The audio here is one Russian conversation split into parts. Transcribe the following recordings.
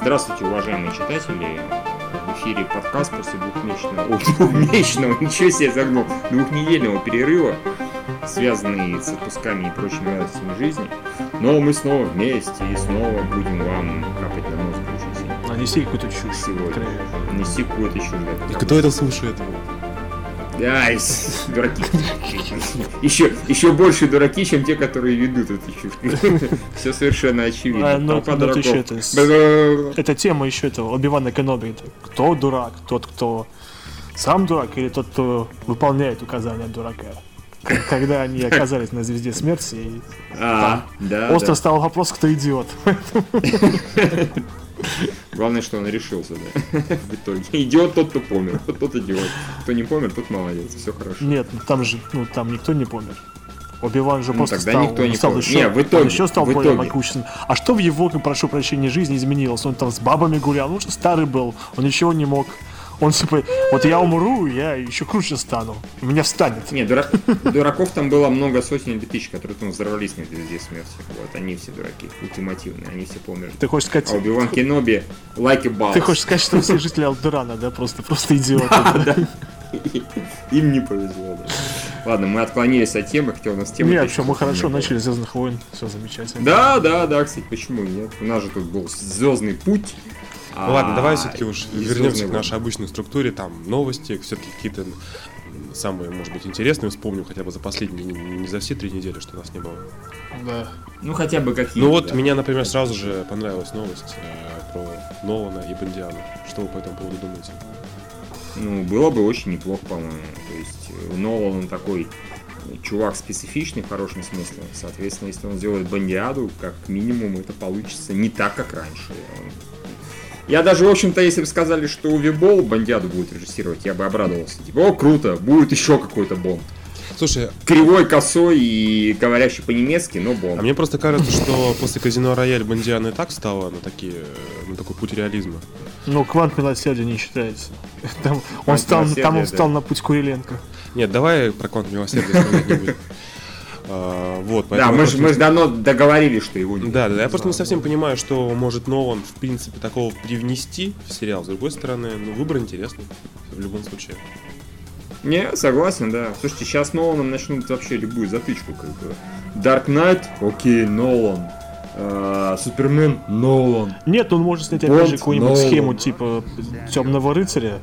Здравствуйте, уважаемые читатели. В эфире подкаст после двухмесячного, о, двухмесячного, ничего себе загнул, двухнедельного перерыва, связанный с отпусками и прочими радостями жизни. Но мы снова вместе и снова будем вам капать на нос жизни. А неси какую-то чушь. Сегодня. Неси какую-то чушь. И кто это слушает? Ай, дураки. Еще, еще больше дураки, чем те, которые ведут эту чушь. Все совершенно очевидно. А, ну, ну, еще это. Эта тема еще этого Оби-Вана Кеноби. Это Кто дурак? Тот, кто сам дурак или тот, кто выполняет указания дурака? Когда они оказались на звезде смерти, и А, да, остро да. стал вопрос, кто идиот. Главное, что он решился, да. В итоге. Идиот тот, кто помер. Тот, тот идиот. Кто не помер, тот молодец. Все хорошо. Нет, ну, там же, ну там никто не помер. Оби-Ван же Ну, просто тогда стал, никто не стал еще, Не, в итоге, он еще стал в более итоге. могущественным. А что в его, прошу прощения, жизни изменилось? Он там с бабами гулял, он же старый был, он ничего не мог. Он типа, вот я умру, я еще круче стану. У меня встанет. Не, дура- дураков там было много сотен или тысяч, которые там взорвались на звезде смерти. Вот, они все дураки, ультимативные, они все померли. Ты хочешь сказать, А Оби-Ван Кеноби a boss. ты хочешь сказать, что все жители Алдерана, да, просто, просто идиоты. да? Им не повезло, да. Ладно, мы отклонились от темы, хотя у нас тема... Не, точно что мы хорошо было. начали Звездных войн, все замечательно. Да, да, да, кстати, почему нет? У нас же тут был звездный путь. Ну ладно, давай все-таки уж вернемся «Звездные к нашей обычной структуре. Там новости, все-таки какие-то самые, может быть, интересные вспомним хотя бы за последние, не, не за все три недели, что у нас не было. Да. Ну хотя бы какие Ну вот, да. меня, например, сразу же понравилась новость э, про Нолана и Бондиана. Что вы по этому поводу думаете? Ну, было бы очень неплохо, по-моему. То есть э, Нолан он такой э, чувак специфичный в хорошем смысле. Соответственно, если он сделает Бондиаду, как минимум это получится не так, как раньше. Он- Я даже, в общем-то, если бы сказали, что Уви Болл Бондиаду будет режиссировать, я бы обрадовался. Типа, о, круто, будет еще какой-то Бонд. Слушай, Кривой, косой и говорящий по-немецки, но а Бонд. мне просто кажется, что после Казино Рояль Бондиана и так встала на, такие, на такой путь реализма. Ну, квант милосердия не считается. Там он Квант стал, там он встал да. на путь Куриленко. Нет, давай про квант милосердия. А, Вот, Да, поэтому мы же, просто- мы же давно договорились, что его не Да, да, я просто не совсем понимаю, что может Нолан, в принципе, такого привнести в сериал. С другой стороны, ну, выбор интересный в любом случае. Не, согласен, да. Слушайте, сейчас Ноланом начнут вообще любую затычку, как бы. Dark Knight, окей, Нолан. Э, Супермен, Нолан. Нет, он может снять опять же какую-нибудь схему типа темного рыцаря.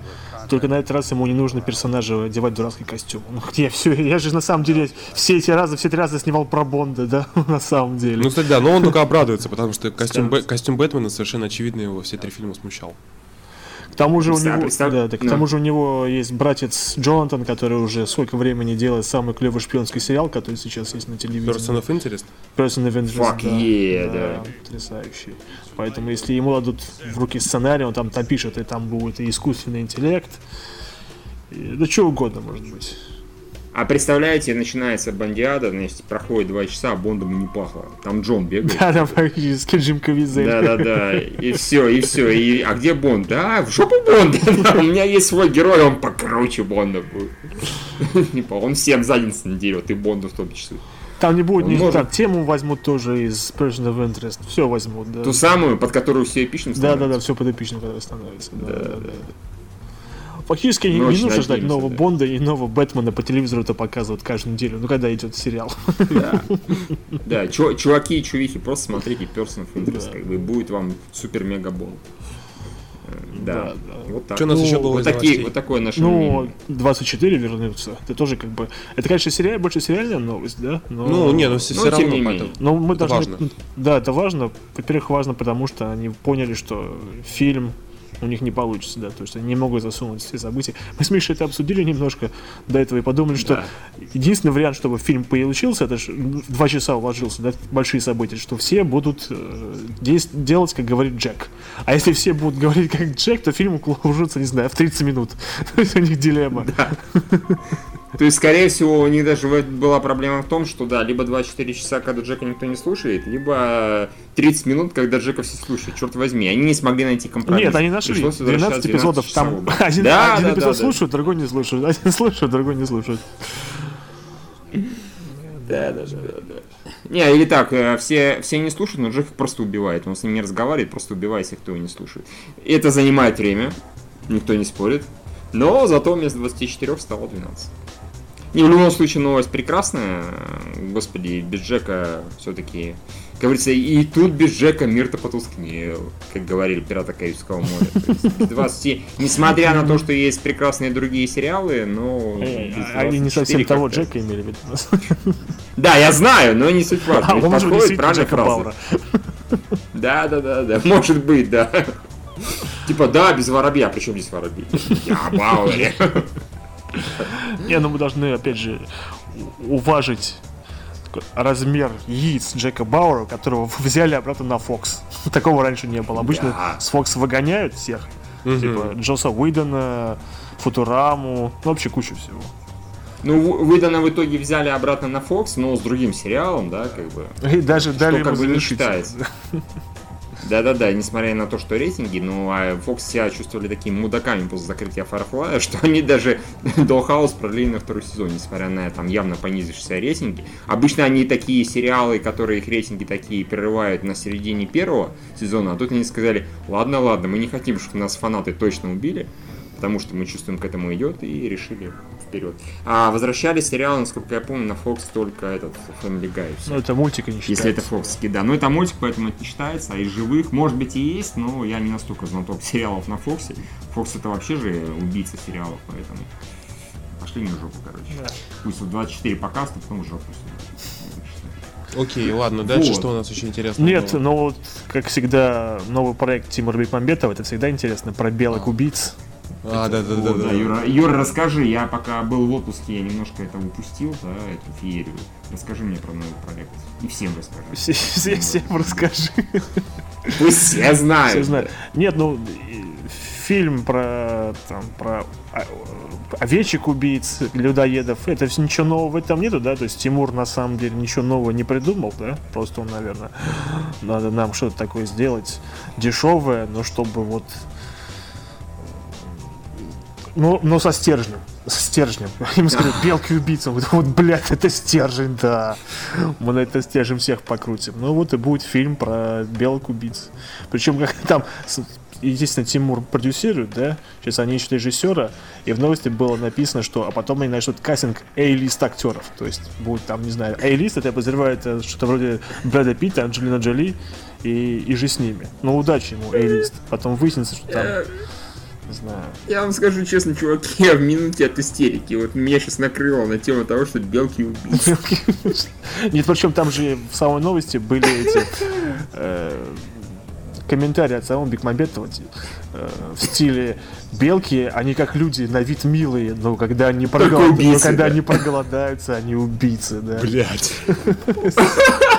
Только на этот раз ему не нужно персонажа одевать дурацкий костюм. Ну, я, все, я же на самом деле все эти разы, все три раза снимал про Бонда, да, на самом деле. Ну, кстати, да, но он только обрадуется, потому что костюм. Бэ- костюм Бэтмена совершенно очевидно его все три фильма смущал. К тому же у Представь, него, представь, да, так, к да. тому же у него есть братец Джонатан, который уже сколько времени делает самый клевый шпионский сериал, который сейчас есть на телевидении. Person of Interest. Person of Interest, Fuck yeah, да. Потрясающий. Поэтому, если ему дадут в руки сценарий, он там напишет, и там будет и искусственный интеллект, и- да что угодно может быть. А представляете, начинается Бондиада, значит, проходит два часа, а Бондом не пахло. Там Джон бегает. Да, да, практически Джим Кавизель. Да-да-да, и все, и все. И, а где Бонд? Да, в жопу Бонда. Да, у меня есть свой герой, он покруче Бонда будет. Помню, он всем задницу надерет, и Бонда в том числе. Там не будет Он ни может. так, тему возьмут тоже из Person of Interest. Все возьмут, да. Ту самую, под которую все эпично Да, да, да, все подопично, когда становится. Да, Да, да, да. Фактически не, Мы не нужно ждать нового да. Бонда и нового Бэтмена по телевизору это показывают каждую неделю. Ну когда идет сериал. Да, да чу- чуваки и чувихи, просто смотрите Person of Interest, как бы будет вам супер-мега Бонд. Э, Да, Да, да. вот так. Что у нас Ну, еще было вот, такие, вот такое наше Ну, мнение. 24 вернутся. Это тоже как бы. Это, конечно, сериал, больше сериальная новость, да? Но... Ну, не, ну все, Ну, все равно не. Но мы Это должны... важно. Да, это важно. Во-первых, важно, потому что они поняли, что фильм у них не получится, да, то есть они не могут засунуть все события. Мы с Мишей это обсудили немножко до этого и подумали, что Да. единственный вариант, чтобы фильм получился, это ж в два часа уложился, да, большие события, что все будут э, действ- делать, как говорит Джек. А если все будут говорить, как Джек, то фильм уложится, не знаю, в 30 минут. То есть у них дилемма. То есть, скорее всего, у них даже была проблема в том, что да, либо 24 часа, когда Джека никто не слушает, либо 30 минут, когда Джека все слушают. Черт возьми, они не смогли найти компромисс. Нет, они нашли Пришлось 12 возвращаться эпизодов, там 12 один, Да, один да, эпизод да, да. слушают, другой не слушают, один слушает, другой не слушает. Да, да, да, да. Не, или так, э, все, все не слушают, но Джек их просто убивает. Он с ними не разговаривает, просто убивает всех, кто его не слушает. Это занимает время, никто не спорит. Но зато вместо 24 стало 12. И в любом случае новость прекрасная. Господи, без Джека все-таки как говорится, и тут без Джека мир-то потускнел, как говорили пираты Карибского моря. То есть, 20, несмотря на то, что есть прекрасные другие сериалы, но... Они не совсем того Джека имели в виду. Да, я знаю, но не суть важно. А, может быть Джека Баура. Да, да, да, да, может быть, да. Типа, да, без воробья, причем здесь воробей? Я Бауэре. Не, ну мы должны, опять же, уважить размер яиц Джека Бауэра, которого взяли обратно на Fox. Такого раньше не было. Обычно с Fox выгоняют всех. Типа Джоса Уидона, Футураму, ну вообще кучу всего. Ну, Уидона в итоге взяли обратно на Fox, но с другим сериалом, да, как бы. И даже что, дали как бы не считается. Да-да-да, несмотря на то, что рейтинги, ну, а Fox себя чувствовали такими мудаками после закрытия Firefly, что они даже Dollhouse продлили на второй сезон, несмотря на там явно понизившиеся рейтинги. Обычно они такие сериалы, которые их рейтинги такие прерывают на середине первого сезона, а тут они сказали, ладно, ладно, мы не хотим, чтобы нас фанаты точно убили, потому что мы чувствуем, к этому идет, и решили вперед. А возвращали сериалы, насколько я помню, на Fox только этот Family Guy. Все. Ну, это мультик не считается. Если это Fox, да. Ну, это мультик, поэтому это не считается. А из живых, может быть, и есть, но я не настолько знаток сериалов на Fox. Fox это вообще же убийца сериалов, поэтому пошли в жопу, короче. Да. Пусть вот 24 показа, потом в жопу. Окей, ладно, дальше вот. что у нас очень интересно? Нет, было? ну вот, как всегда, новый проект Тимура Бекмамбетова, это всегда интересно, про белых а. убийц. А, да, да, да, да, Юра, Юра, расскажи, я пока был в отпуске, я немножко это упустил, да, эту феерию. Расскажи мне про новый проект. И всем расскажи. Все, все, всем расскажи. Пусть все знают. Все знают. Нет, ну, фильм про, там, про а, овечек убийц, людоедов, это ничего нового в этом нету, да, то есть Тимур на самом деле ничего нового не придумал, да, просто он, наверное, надо нам что-то такое сделать дешевое, но чтобы вот ну, но со стержнем. Со стержнем. Им сказали, белки убийца. Вот, вот, блядь, это стержень, да. Мы на это стержень всех покрутим. Ну вот и будет фильм про белок убийц. Причем, как там, естественно, Тимур продюсирует, да? Сейчас они ищут режиссера, и в новости было написано, что а потом они начнут кастинг A-лист актеров. То есть будет там, не знаю, A-лист, это я подозреваю, это что-то вроде Брэда Питта, Анджелина Джоли и, и же с ними. Ну, удачи ему, A-лист. Потом выяснится, что там не знаю. Я вам скажу честно, чуваки, я в минуте от истерики. Вот меня сейчас накрыло на тему того, что белки убийцы. Нет, причем там же в самой новости были эти э, комментарии от самого Бекмамбетова э, в стиле белки, они как люди на вид милые, но когда они, проголод... но когда они проголодаются, они убийцы, да. Блять.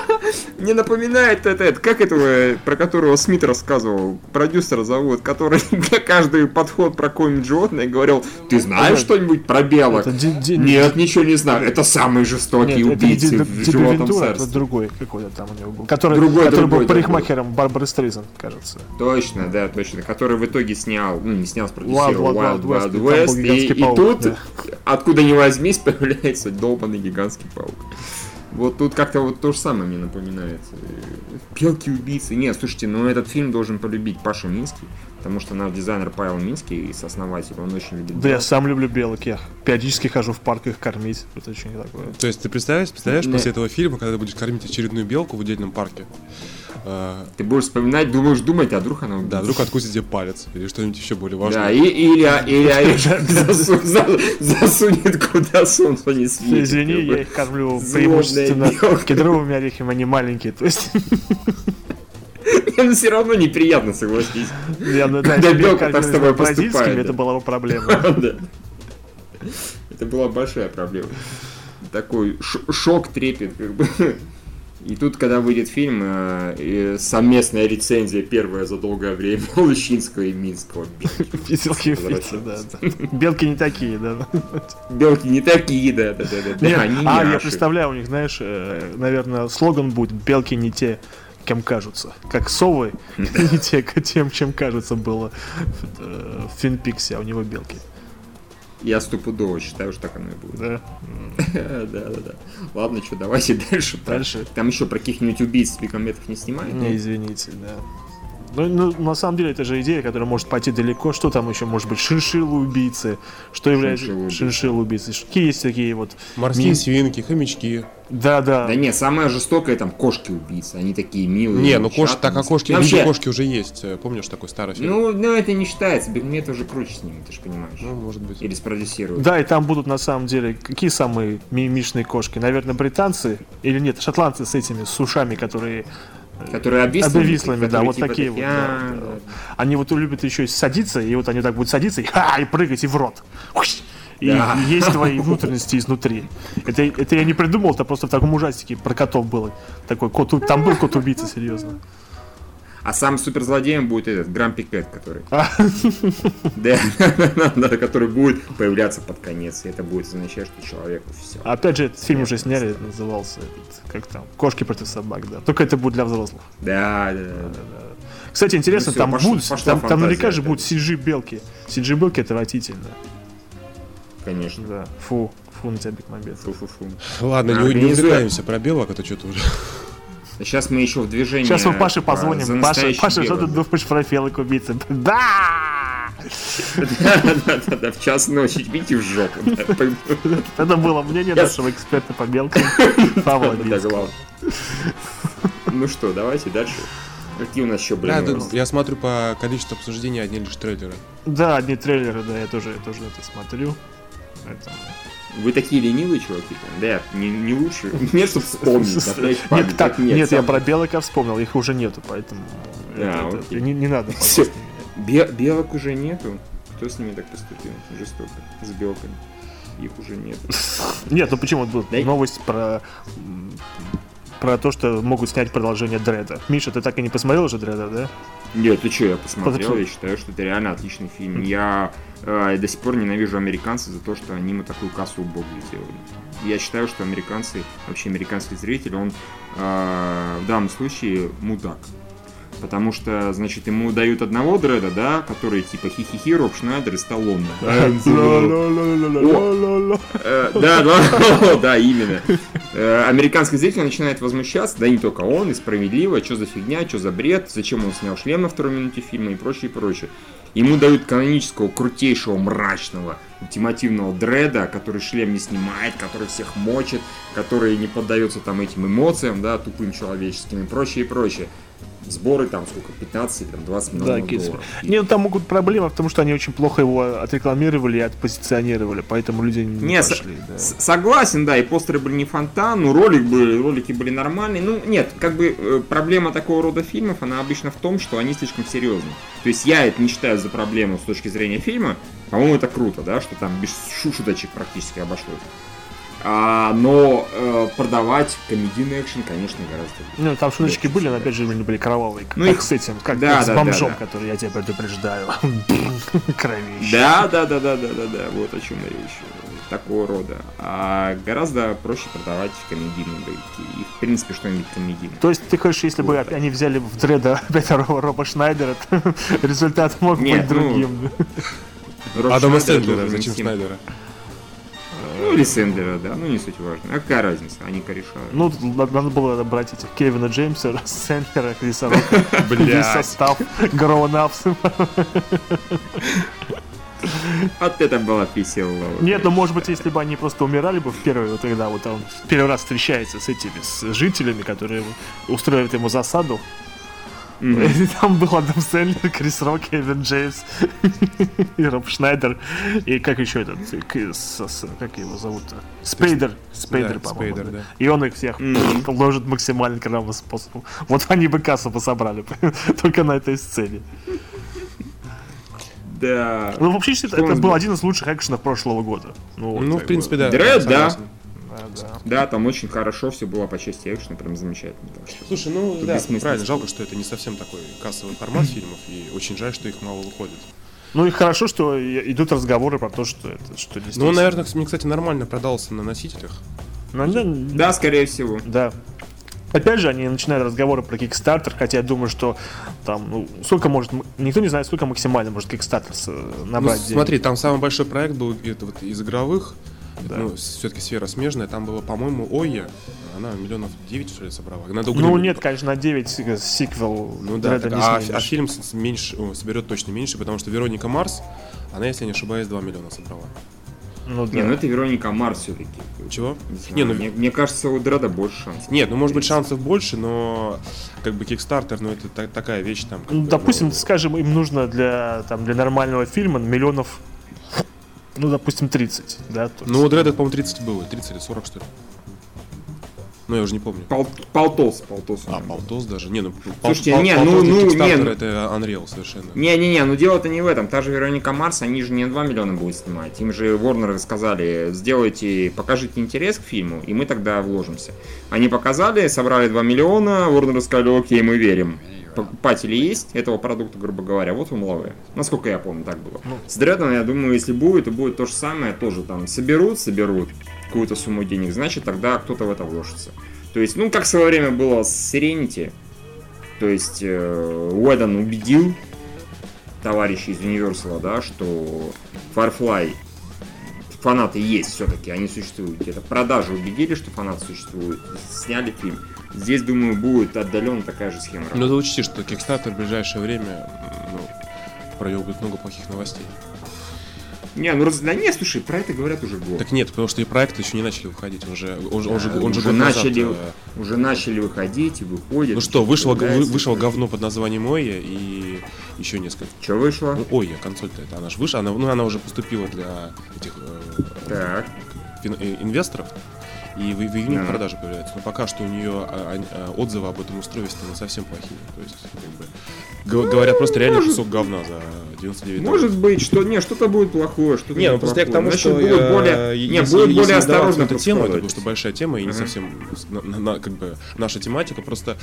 Мне напоминает это, это, как этого, про которого Смит рассказывал, продюсера зовут, который для каждый подход про какое-нибудь животное говорил, ты знаешь что-нибудь про белок? Нет, ничего не знаю. Это самые жестокие убийцы в животном царстве. Это другой какой-то там у него был. Который, другой, который был парикмахером Барбары Стрейзен, кажется. Точно, да, точно. Который в итоге снял, ну не снял, спродюсировал Wild Wild West. И тут, откуда ни возьмись, появляется долбанный гигантский паук. Вот тут как-то вот то же самое мне напоминает. Белки-убийцы. Нет, слушайте, ну этот фильм должен полюбить Паша Минский, потому что наш дизайнер Павел Минский, сооснователь, он очень любит Да, я сам люблю белок, я периодически хожу в парк их кормить. Это очень такое. То есть ты представляешь, представляешь Нет. после этого фильма, когда ты будешь кормить очередную белку в отдельном парке, а, ты будешь вспоминать, думаешь, думать, а вдруг она... Да, вдруг откусит тебе палец или что-нибудь еще более важное. Да, и, или, или орешек засунет куда солнце не светит. Извини, я их кормлю преимущественно кедровыми орехами, они маленькие, то есть... Но все равно неприятно, согласись. Я, ну, Когда белка так с тобой поступает. Это была бы проблема. Это была большая проблема. Такой шок, трепет, как бы. И тут, когда выйдет фильм, э, совместная рецензия первая за долгое время Лущинского и Минского. Белки да, Белки не такие, да. Белки не такие, да, да, да, да. Нет, Они а, я представляю, у них, знаешь, э, наверное, слоган будет «Белки не те, кем кажутся». Как совы не те, тем, чем кажутся было в Финпиксе, а у него белки. Я стопудово считаю, что так оно и будет. Да. Да, да, да. Ладно, что, давайте дальше. Дальше. Там еще про каких-нибудь убийц Бекометов не снимают? Не, извините, да. Ну, ну, на самом деле, это же идея, которая может пойти далеко. Что там еще может быть? Шиншиллы убийцы. Что является Шиншиллы-убийцы. шиншиллы убийцы? Какие есть такие вот... Морские ми- свинки, хомячки. Да, да. Да не, самое жестокое там кошки-убийцы. Они такие милые. Не, ну кошки, чат, так а кошки, вообще, кошки уже есть. Э, Помнишь такой старый фильм? Ну, ну, это не считается. Бекмет уже круче с ними, ты же понимаешь. Ну, может быть. Или спродюсируют. Да, и там будут на самом деле какие самые мимишные кошки? Наверное, британцы или нет, шотландцы с этими с ушами, которые Которые обвислыми. обвислыми, да, вот типа такие вот. да, «А, да. да». Они вот любят еще и садиться, и вот они так будут садиться и, ха, и прыгать и в рот. И Да. есть твои внутренности изнутри. Это, это я не придумал, это просто в таком ужастике про котов было. Такой кот, там был кот убийца, серьезно. А сам суперзлодеем будет этот Грампи Кэт, который. А. Да, который будет появляться под конец. И это будет означать, что человеку все. Опять же, этот фильм уже сняли, назывался, этот, как там, «Кошки против собак», да. Только это будет для взрослых. Да, да, да. да. Кстати, интересно, Ну там будут, там, наверняка же будут CG-белки. CG-белки отвратительно. Конечно. Да, фу, фу на тебя, Бекмамбетов. Фу-фу-фу. Ладно, не, увлекаемся про белок, а то что-то уже. Сейчас мы еще в движении. Сейчас мы Паше э, за позвоним. Паша, Паша, что ты думаешь про белок убийцы? Да! Да-да-да, в час ночи, видите, в жопу. да. Это было мнение Я- нашего эксперта по белкам Павла Да. Ну что, давайте дальше. Какие у нас еще, блин, тут- я смотрю по количеству обсуждений одни лишь трейлеры. Да, одни трейлеры, да, я тоже, я тоже это смотрю. Поэтому- Вы такие ленивые чуваки, прям, да, не, не лучше. Нет, чтобы вспомнить. Нет, так, нет, я про белок вспомнил, их уже нету, поэтому А, не, надо. Белок уже нету. Кто с ними так поступил? Жестоко. С белками. Их уже нет. Нет, ну почему вот новость про про то, что могут снять продолжение Дреда. Миша, ты так и не посмотрел уже Дреда, да? Нет, ты что, я посмотрел, Подожди. я считаю, что это реально отличный фильм. Я э, до сих пор ненавижу американцев за то, что они ему такую кассу убогую сделали. Я считаю, что американцы, вообще американский зритель, он э, в данном случае мудак. Потому что, значит, ему дают одного дреда, да, который типа хихихи, Роб Шнайдер и Сталлоне. да. Да, да, именно. Американский зритель начинает возмущаться, да не только он, и справедливо, что за фигня, что за бред, зачем он снял шлем на второй минуте фильма и прочее, и прочее. Ему дают канонического, крутейшего, мрачного, ультимативного дреда, который шлем не снимает, который всех мочит, который не поддается там этим эмоциям, да, тупым человеческим и прочее, и прочее. Сборы там сколько, 15 или там, 20 Да, миллионов какие-то- долларов. И- Не, ну там могут проблемы, потому что они очень плохо его отрекламировали и отпозиционировали, поэтому люди не, Не, с- пошли. да. С- Согласен, да, и постеры были не фонтан, ну ролик были, ролики были нормальные. Ну, нет, как бы э, проблема такого рода фильмов, она обычно в том, что они слишком серьезны. То есть я это не считаю за проблему с точки зрения фильма. По-моему, это круто, да, что там без шу- шуточек практически обошлось. А, но э, продавать комедийный экшен, конечно, гораздо лучше. Ну, там шуточки Да, были, но да. опять же они были кровавые. Ну, как их- с этим, как, Да, как с да, бомжом, да, да. который я тебя предупреждаю. Кровище. Да, да, да, да, да, да, да, вот о чем речь. Такого рода. А гораздо проще продавать комедийные боевики. И, в принципе, что-нибудь комедийное. То есть ты хочешь, если бы Вот так. они взяли в дреда опять Ро- Роба Шнайдера, то результат мог Нет, быть ну, другим. Роб Адама Сэндлера, зачем Снайдера? Ну, или да, ну не суть важно. А какая разница, они кореша. Ну, тут надо было брать этих Кевина Джеймса, Сэндлера, Криса Рока, весь состав Grown Ups. Вот это была веселая. Нет, ну может быть, если бы они просто умирали бы в первый, вот когда вот он в первый раз встречается с этими, с жителями, которые устроят ему засаду. И там был Адам Сэндлер, Крис Рок, Эван Джеймс и Роб Шнайдер. И как еще этот, как его зовут-то? Спейдер. Спейдер, Да, по-моему. Спейдер, да. да. И он их всех ложит максимально кровавым способом. Вот они бы кассу бы собрали. только на этой сцене. Да. Ну, вообще, это, у это был один из лучших экшенов прошлого года. Ну, вот, Ну, в принципе, да. Дред, да. согласен. Да, да. Там очень хорошо все было по части экшена, прям замечательно. так что- Слушай, ну да, бессмысленно правильно, жалко, что это не совсем такой кассовый формат фильмов, и очень жаль, что их мало выходит. Ну и хорошо, что идут разговоры про то, что это, что Ну, он, наверное, мне, кстати, нормально продался на носителях. Ну, да, Да, скорее всего. да. Опять же, они начинают разговоры про Kickstarter, хотя я думаю, что там, ну, сколько может, никто не знает, сколько максимально может Kickstarter э, набрать. Ну, смотри, там самый большой проект был это вот из игровых, да. ну, все-таки сфера смежная, там было, по-моему, Ойя, она миллионов 9, что ли, собрала. Надо ну, нет, конечно, на 9 э, сиквел. Ну да, так, а, а фильм меньше, о, соберет точно меньше, потому что Вероника Марс, она, если не ошибаюсь, 2 миллиона собрала. Ну, да. Не, ну это Вероника Марс все-таки. Чего? Не, не, ну... мне, мне кажется, у Дреда больше шансов. Нет, ну может быть шансов больше, но как бы Kickstarter, ну это та- такая вещь там. Ну, допустим, ну... скажем, им нужно для, там, для нормального фильма миллионов ну, допустим, 30, да? Ну, у Дреда, по-моему, 30 было, 30 или 40, что ли. Ну, я уже не помню. Пол, полтос, полтос. А, полтос даже? Не, ну, Слушайте, пол, не, ну, ну, не, ну, это Unreal совершенно. Не-не-не, ну дело-то не в этом. Та же Вероника Марс, они же не 2 миллиона будут снимать. Им же Warner сказали, сделайте, покажите интерес к фильму, и мы тогда вложимся. Они показали, собрали 2 миллиона, Warner сказали, окей, мы верим покупатели есть этого продукта, грубо говоря, вот лавы. Насколько я помню, так было. Ну. С Дредом, я думаю, если будет, то будет то же самое, тоже там соберут, соберут какую-то сумму денег, значит, тогда кто-то в это вложится. То есть, ну, как в свое время было с Serenity, то есть э, Уэдон убедил товарищей из Universal, да, что Firefly фанаты есть все-таки, они существуют. Где-то продажи убедили, что фанаты существуют, сняли фильм. Здесь, думаю, будет отдаленно такая же схема. Но ты учти, что Kickstarter в ближайшее время ну, про него будет много плохих новостей. Не, ну раз... да нет, слушай, про это говорят уже год. Так нет, потому что и проекты еще не начали выходить. Он же, он, да, он же, он же уже начали, назад, э, уже начали выходить и выходят. Ну что, вышло, вы, вышло говно под названием Оя и еще несколько. Что вышло? Ну, Оя, консоль-то это она же вышла, она, ну, она уже поступила для этих э, так. Э, инвесторов и в, в июне да. продажи появляются. Но пока что у нее а, а, отзывы об этом устройстве ну, совсем плохие. То есть, как бы, ну, говорят просто реально может, кусок говна за 99 Может быть, что не, что-то будет плохое, что-то Не, ну просто я к тому, Значит, что будет я, более, не, будет более осторожно эту тему, это просто большая тема и не совсем на, на, как бы наша тематика. Просто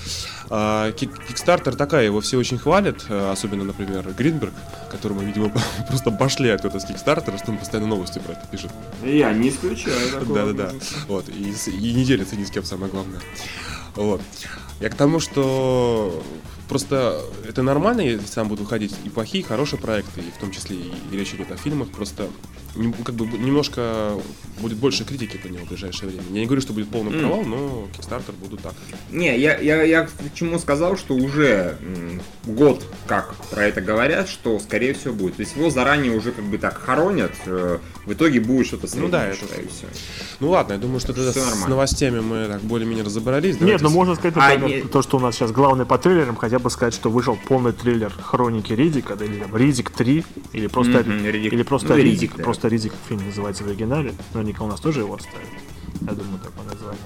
а, Kickstarter такая, его все очень хвалят, а, особенно, например, Гринберг, которому, видимо, просто башляет это с Kickstarter, что он постоянно новости про это пишет. Я не исключаю Да-да-да. Вот, и, и не делится ни с кем, самое главное. Вот. Я к тому, что Просто это нормально, если там будут выходить и плохие, и хорошие проекты, и в том числе и речь идет о фильмах. Просто как бы немножко будет больше критики по нему в ближайшее время. Я не говорю, что будет полный mm. провал, но Kickstarter будут так. Не, я, я, я к чему сказал, что уже год как про это говорят, что скорее всего будет. То есть его заранее уже как бы так хоронят, э, в итоге будет что-то Ну да, это все. Ну ладно, я думаю, что тогда с нормально. новостями мы так более-менее разобрались. Нет, ну можно сказать, а, например, не... то, что у нас сейчас главный по трейлерам, хотя бы сказать, что вышел полный трейлер Хроники Ридика, или там Ридик 3, или просто, mm-hmm, Ридик. или просто ну, Ридик, Ридик да. просто Ридик фильм называется в оригинале. Наверняка у нас тоже его оставят. Я думаю, такое название.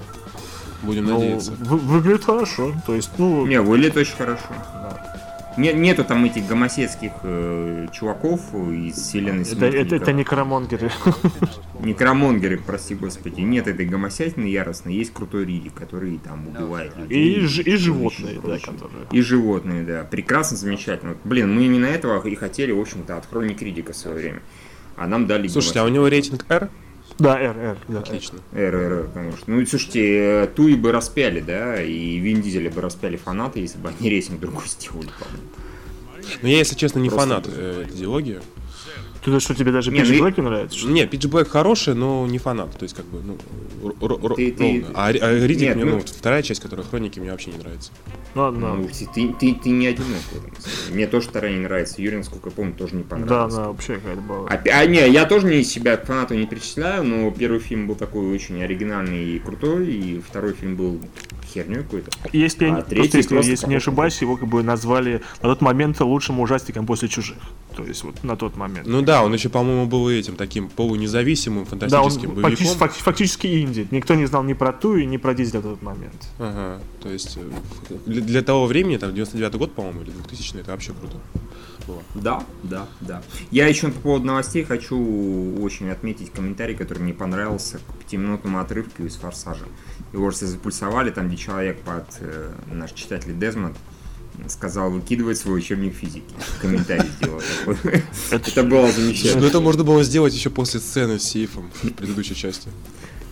Будем ну, надеяться. Вы, выглядит хорошо. То есть, ну. Не, выглядит очень хорошо. Да. Не, нету там этих гомосетских э, чуваков из вселенной Это, это, это некромонгеры. Некромонгеры, прости господи. Нет этой гомосятины яростной. Есть крутой Ридик, который там убивает людей. И, и, и животные, да, которые... И животные, да. Прекрасно, замечательно. Блин, мы именно этого и хотели, в общем-то, от Хроник Ридика в свое время. А нам дали... Слушайте, а у него рейтинг R? Да, R, R, да. Отлично. R, R, R, конечно. Ну, слушайте, Туи бы распяли, да, и Вин Дизеля бы распяли фанаты, если бы они рейтинг другой сделали, по-моему. Ну, я, если честно, не Просто фанат э, этой идеологии. Ты что, тебе даже Пидж Блэк не нравится? Что? Не, Пидж Блэк хороший, но не фанат. То есть, как бы, ну, ты, ты... А, а Ридик Нет, мне, ну, ну, вторая часть, которая Хроники, мне вообще не нравится. Ладно. Ну, ты, ты, ты не одинок Мне тоже вторая не нравится. Юрий, насколько я помню, тоже не понравилась. Да, да, вообще какая-то была. А, а, не, я тоже не себя к фанату не причисляю, но первый фильм был такой очень оригинальный и крутой, и второй фильм был херню какую-то. Если, а третий просто, если, если не ошибаюсь, его как бы назвали на тот момент лучшим ужастиком после чужих. То есть вот на тот момент. Ну да, он еще, по-моему, был этим таким полунезависимым фантастическим да, он боевиком. Фактически, фактически инди. Никто не знал ни про ту и ни про Дизеля в тот момент. Ага. То есть э, для, для того времени, там 99 год, по-моему, или 2000 это вообще круто было. Да, да, да. Я еще по поводу новостей хочу очень отметить комментарий, который мне понравился к пятиминутному отрывку из «Форсажа». Его все запульсовали, там, где человек под э, наш читатель Дезмонд сказал выкидывать свой учебник физики. Комментарий сделал такой. Это было замечательно. Ну это можно было сделать еще после сцены с сейфом в предыдущей части.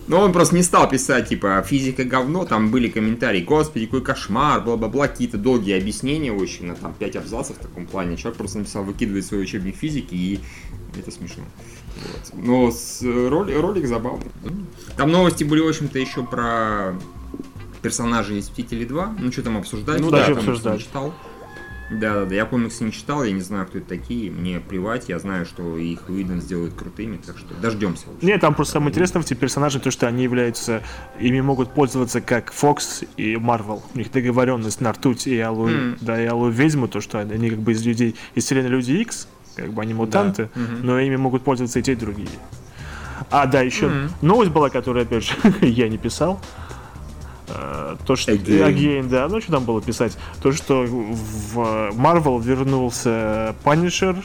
Но он просто не стал писать, типа, физика говно, там были комментарии, господи, какой кошмар, бла-бла-бла, какие-то долгие объяснения очень, на там 5 абзацев в таком плане. Человек просто написал, выкидывает свой учебник физики, и это смешно. Вот. Но с, ролик, ролик забавный. Там новости были, в общем-то, еще про персонажей из Мстителей 2. Ну, что там обсуждать? Ну я да, комиксы обсуждать. читал. Да, да, да, я комиксы не читал, я не знаю, кто это такие, мне плевать, я знаю, что их Уидон сделает крутыми, так что дождемся. общем. Нет, там просто самое интересное в этих персонажей, то, что они являются, ими могут пользоваться как Fox и Marvel. У них договоренность на ртуть и Аллу, Мгм. да, и Аллу ведьму, то, что они как бы из людей, из вселенной Люди X, как бы они мутанты, Мгм. но ими могут пользоваться и те, и другие. А, да, еще Мгм. новость была, которую, опять же, я не писал. То, что... Again. Again, да. Ну, что там было писать? То, что в Marvel вернулся Punisher, э,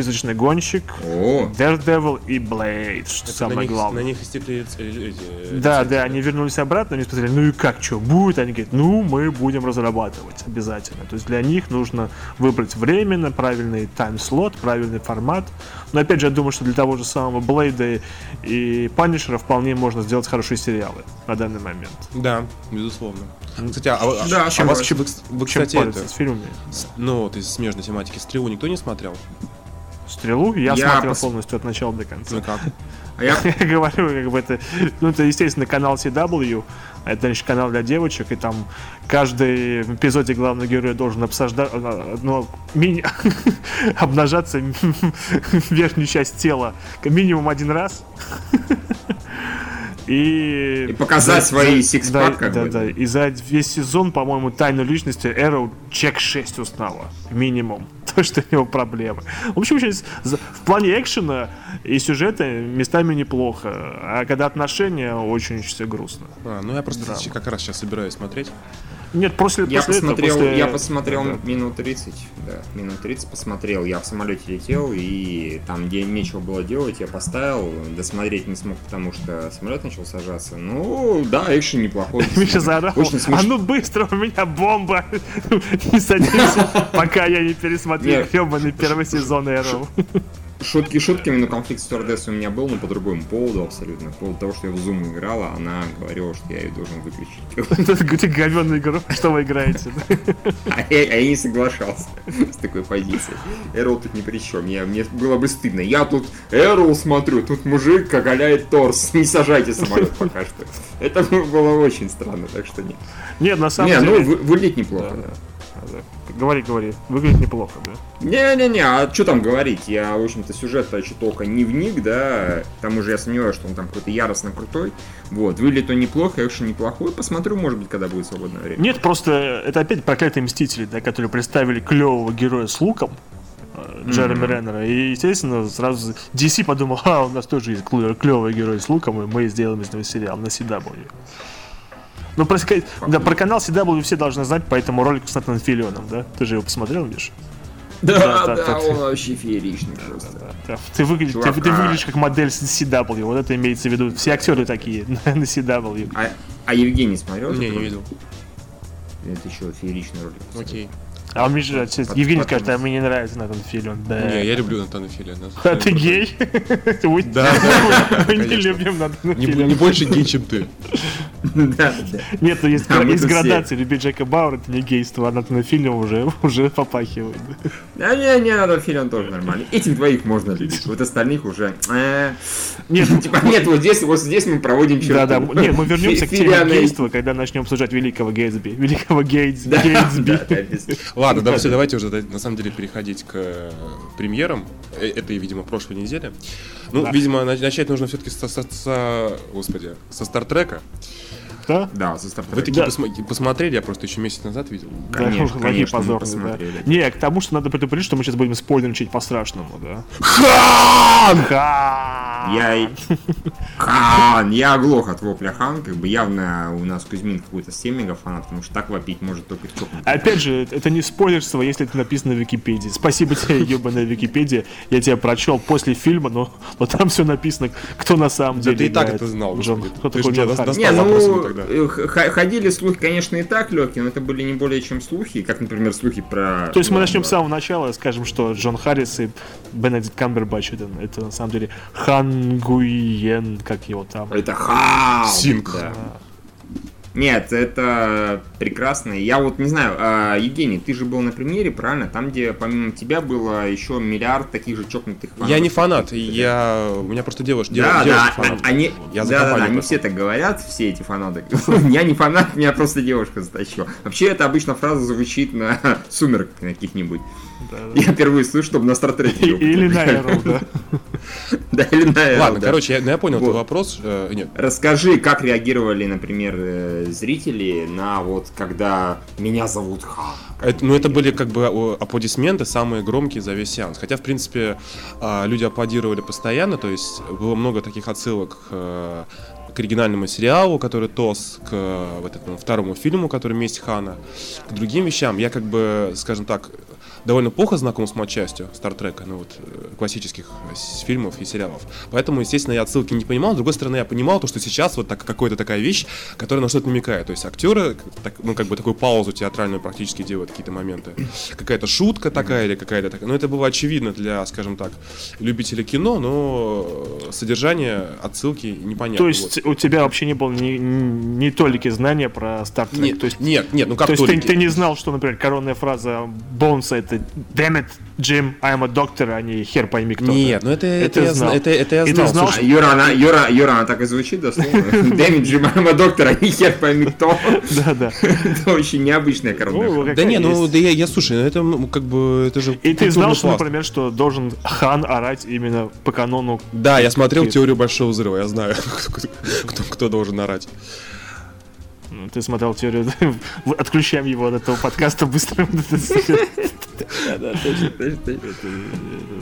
Призрачный гонщик, О, Daredevil и Blade, что Это самое на них, главное. На них истекли ц- э, эти, э, Да, да, они вернулись обратно, они сказали, ну и как, что, будет? Они говорят, ну, мы будем разрабатывать обязательно. То есть для них нужно выбрать временно, правильный тайм-слот, правильный формат. Но опять же, я думаю, что для того же самого Блейда и Панишера вполне можно сделать хорошие сериалы на данный момент. Да, безусловно. Кстати, а, а- Да, а чем вас, больше- вы, вы, Чем кстати, пользоваться это, с фильмами? с- ну вот из смежной тематики «Стрелу» никто не смотрел? Стрелу я, Я смотрел пос- полностью от начала до конца. Ну как? а я, Я говорю, как бы это, ну, это, естественно, канал CW, это, значит, канал для девочек, и там каждый в эпизоде главный герой должен обсуждать, ну, мини- обнажаться верхнюю часть тела минимум один раз. И, И показать свои сикспак, да, как да, бы. да. И за весь сезон, по-моему, тайную личности Arrow чек 6 узнала. Минимум. То, что у него проблемы. В общем, в плане экшена и сюжета местами неплохо. А когда отношения, очень все грустно. А, ну я просто щ- как раз сейчас собираюсь смотреть. Нет, после, я после этого, посмотрел, после- я посмотрел Да. минут 30, да, минут 30 посмотрел, я в самолете летел, и там, где нечего было делать, я поставил, досмотреть не смог, потому что самолет начал сажаться. Ну, да, экшен неплохой. Миша заорал, Очень а смешно. ну быстро, у меня бомба! Не садись, пока я не пересмотрел ебаный первый сезон Arrow. Шутки шутками, но конфликт стюардессы у меня был, но по другому поводу абсолютно. По поводу того, что я в Zoom играла, она говорила, что я ее должен выключить. Ты говенный игру, что вы играете? А я, а я не соглашался с такой позицией. Эрол тут ни при чем. Мне было бы стыдно. Я тут Эрол смотрю, тут мужик оголяет торс. Не сажайте самолет пока что. Это было очень странно, так что нет. Нет, на самом Не, деле... ну вы- выглядит неплохо, да. Говори, говори. Выглядит неплохо, да. Не-не-не, а что там говорить? Я, в общем-то, сюжет-то еще только не вник, да. К тому же я сомневаюсь, что он там какой-то яростно крутой. Вот, выглядит он неплохо, экшен неплохой. Посмотрю, может быть, когда будет свободное время. Нет, просто это опять проклятые мстители, да, которые представили клевого героя с луком. э, Джереми Реннера. И, естественно, сразу DC подумал, а, у нас тоже есть клевый герой с луком, и мы сделаем из него сериал на CW. Ну, про, да, про канал CW все должны знать, поэтому ролик с Натаном Филионом, да? Ты же его посмотрел, Миш? Да, да, да, да. он вообще фееричный просто. Да. Ты, выглядишь, ты, ты а- выглядишь как модель с CW, вот это имеется в виду. Все актеры такие на CW. А, а Евгений смотрел? Не, не видел. Это еще фееричный ролик. Окей. А он Под- Евгений под- скажет, а мне не нравится Натан Филион. Да. Не, я люблю Натана Филиана. А ты гей? Да, Мы не любим Натана Не, Филиона. не больше гей, чем ты. Нет, ну есть, градации. Любить Джека Бауэра это не гейство, а Натана Филиона уже, уже попахивает. Да не, не, надо фильм тоже нормальный. Этих двоих можно любить, вот остальных уже... э, Нет, Типа, нет, вот здесь, вот здесь мы проводим черту. да, да. Нет, мы вернемся к теме гейства, когда начнем обсуждать великого Гейтсби. Великого Гейтсби. Ладно, да, все, давайте уже на самом деле переходить к э, премьерам. Э, Это, видимо, прошлой недели. Ну, Да. видимо, на- начать нужно все-таки со, со- со- господи, со Стартрека. Да? Да, со Вы Стартрека. такие Да. посма- посмотрели, я просто еще месяц назад видел. Конечно, Да, конечно, мы позорные, посмотрели. да. Не, к тому, что надо предупредить, что мы сейчас будем спойлерничать по-страшному, да. Хан! Хан! Я... Хан! Я оглох от вопля Хан, как бы явно у нас Кузьмин какой-то семега фанат, потому что так вопить может только чокнутый. Опять же, это не спойлерство, если это написано в Википедии. Спасибо тебе, ебаная Википедия. Я тебя прочел после фильма, но, но там все написано, кто на самом Да деле ты и так это знал, Джон, кто Ты такой Джон Харрис? Не, ну, тогда. э, ходили слухи, конечно, и так легкие, но это были не более чем слухи, как, например, слухи про... То есть мы начнем да. с самого начала, скажем, что Джон Харрис и Бенедикт Камбербэтч это, это на самом деле Хан Нгуиен, как его там. Это Хан! Синг. Да. Нет, это прекрасно. Я вот не знаю, а, Евгений, ты же был на премьере, правильно? Там, где помимо тебя было еще миллиард таких же чокнутых фанатов. Я не фанат, я... у меня просто девушка, Да, девушка да, фанат. они, Я да, да, да, они все так говорят, все эти фанаты. Я не фанат, меня просто девушка затащила. Вообще, это обычно фраза звучит на сумерках каких-нибудь. Я впервые слышу, чтобы на Стартреке. Или на. Arrow, да. Да, или на Arrow, Ладно, да. короче, я, ну, я понял твой вопрос. Э, нет, Расскажи, как реагировали, например, э, зрители на вот, когда меня зовут Хан. Это, ну, это были как бы аплодисменты самые громкие за весь сеанс. Хотя, в принципе, а, люди аплодировали постоянно, то есть было много таких отсылок э, к оригинальному сериалу, который ТОС, к вот этому второму фильму, который «Месть Хана», к другим вещам. Я как бы, скажем так, довольно плохо знаком с матчастью Стартрека, ну вот э, классических с- фильмов и сериалов. Поэтому, естественно, я отсылки не понимал. С другой стороны, я понимал то, что сейчас вот так, какая-то такая вещь, которая на что-то намекает. То есть актеры, к- так, ну как бы такую паузу театральную практически делают какие-то моменты. Какая-то шутка такая или какая-то такая. Ну это было очевидно для, скажем так, любителей кино, но э, содержание отсылки непонятно. То есть у тебя вообще не было ни, ни толики знания про Trek? Нет, то есть, нет, нет, ну как то есть ты, ты не знал, что, например, коронная фраза Бонса это Damn it, Jim, I'm a doctor, а не хер пойми кто. Нет, ну это, это, Это я, знал. зна- это, это я И ты знал. знал, Слушай, А, Юра, она, Юра, Юра, она так и звучит дословно. Дэмидж Джимайма доктора, не хер пойми кто. Да, да. Это очень необычная коронная. Да не, ну да я, я слушай, ну это ну, как бы это же. И ты знал, что, например, что должен Хан орать именно по канону Да, я смотрел теорию большого взрыва, я знаю, кто должен орать. Ну, Ты смотрел теорию, отключаем его от этого подкаста быстро.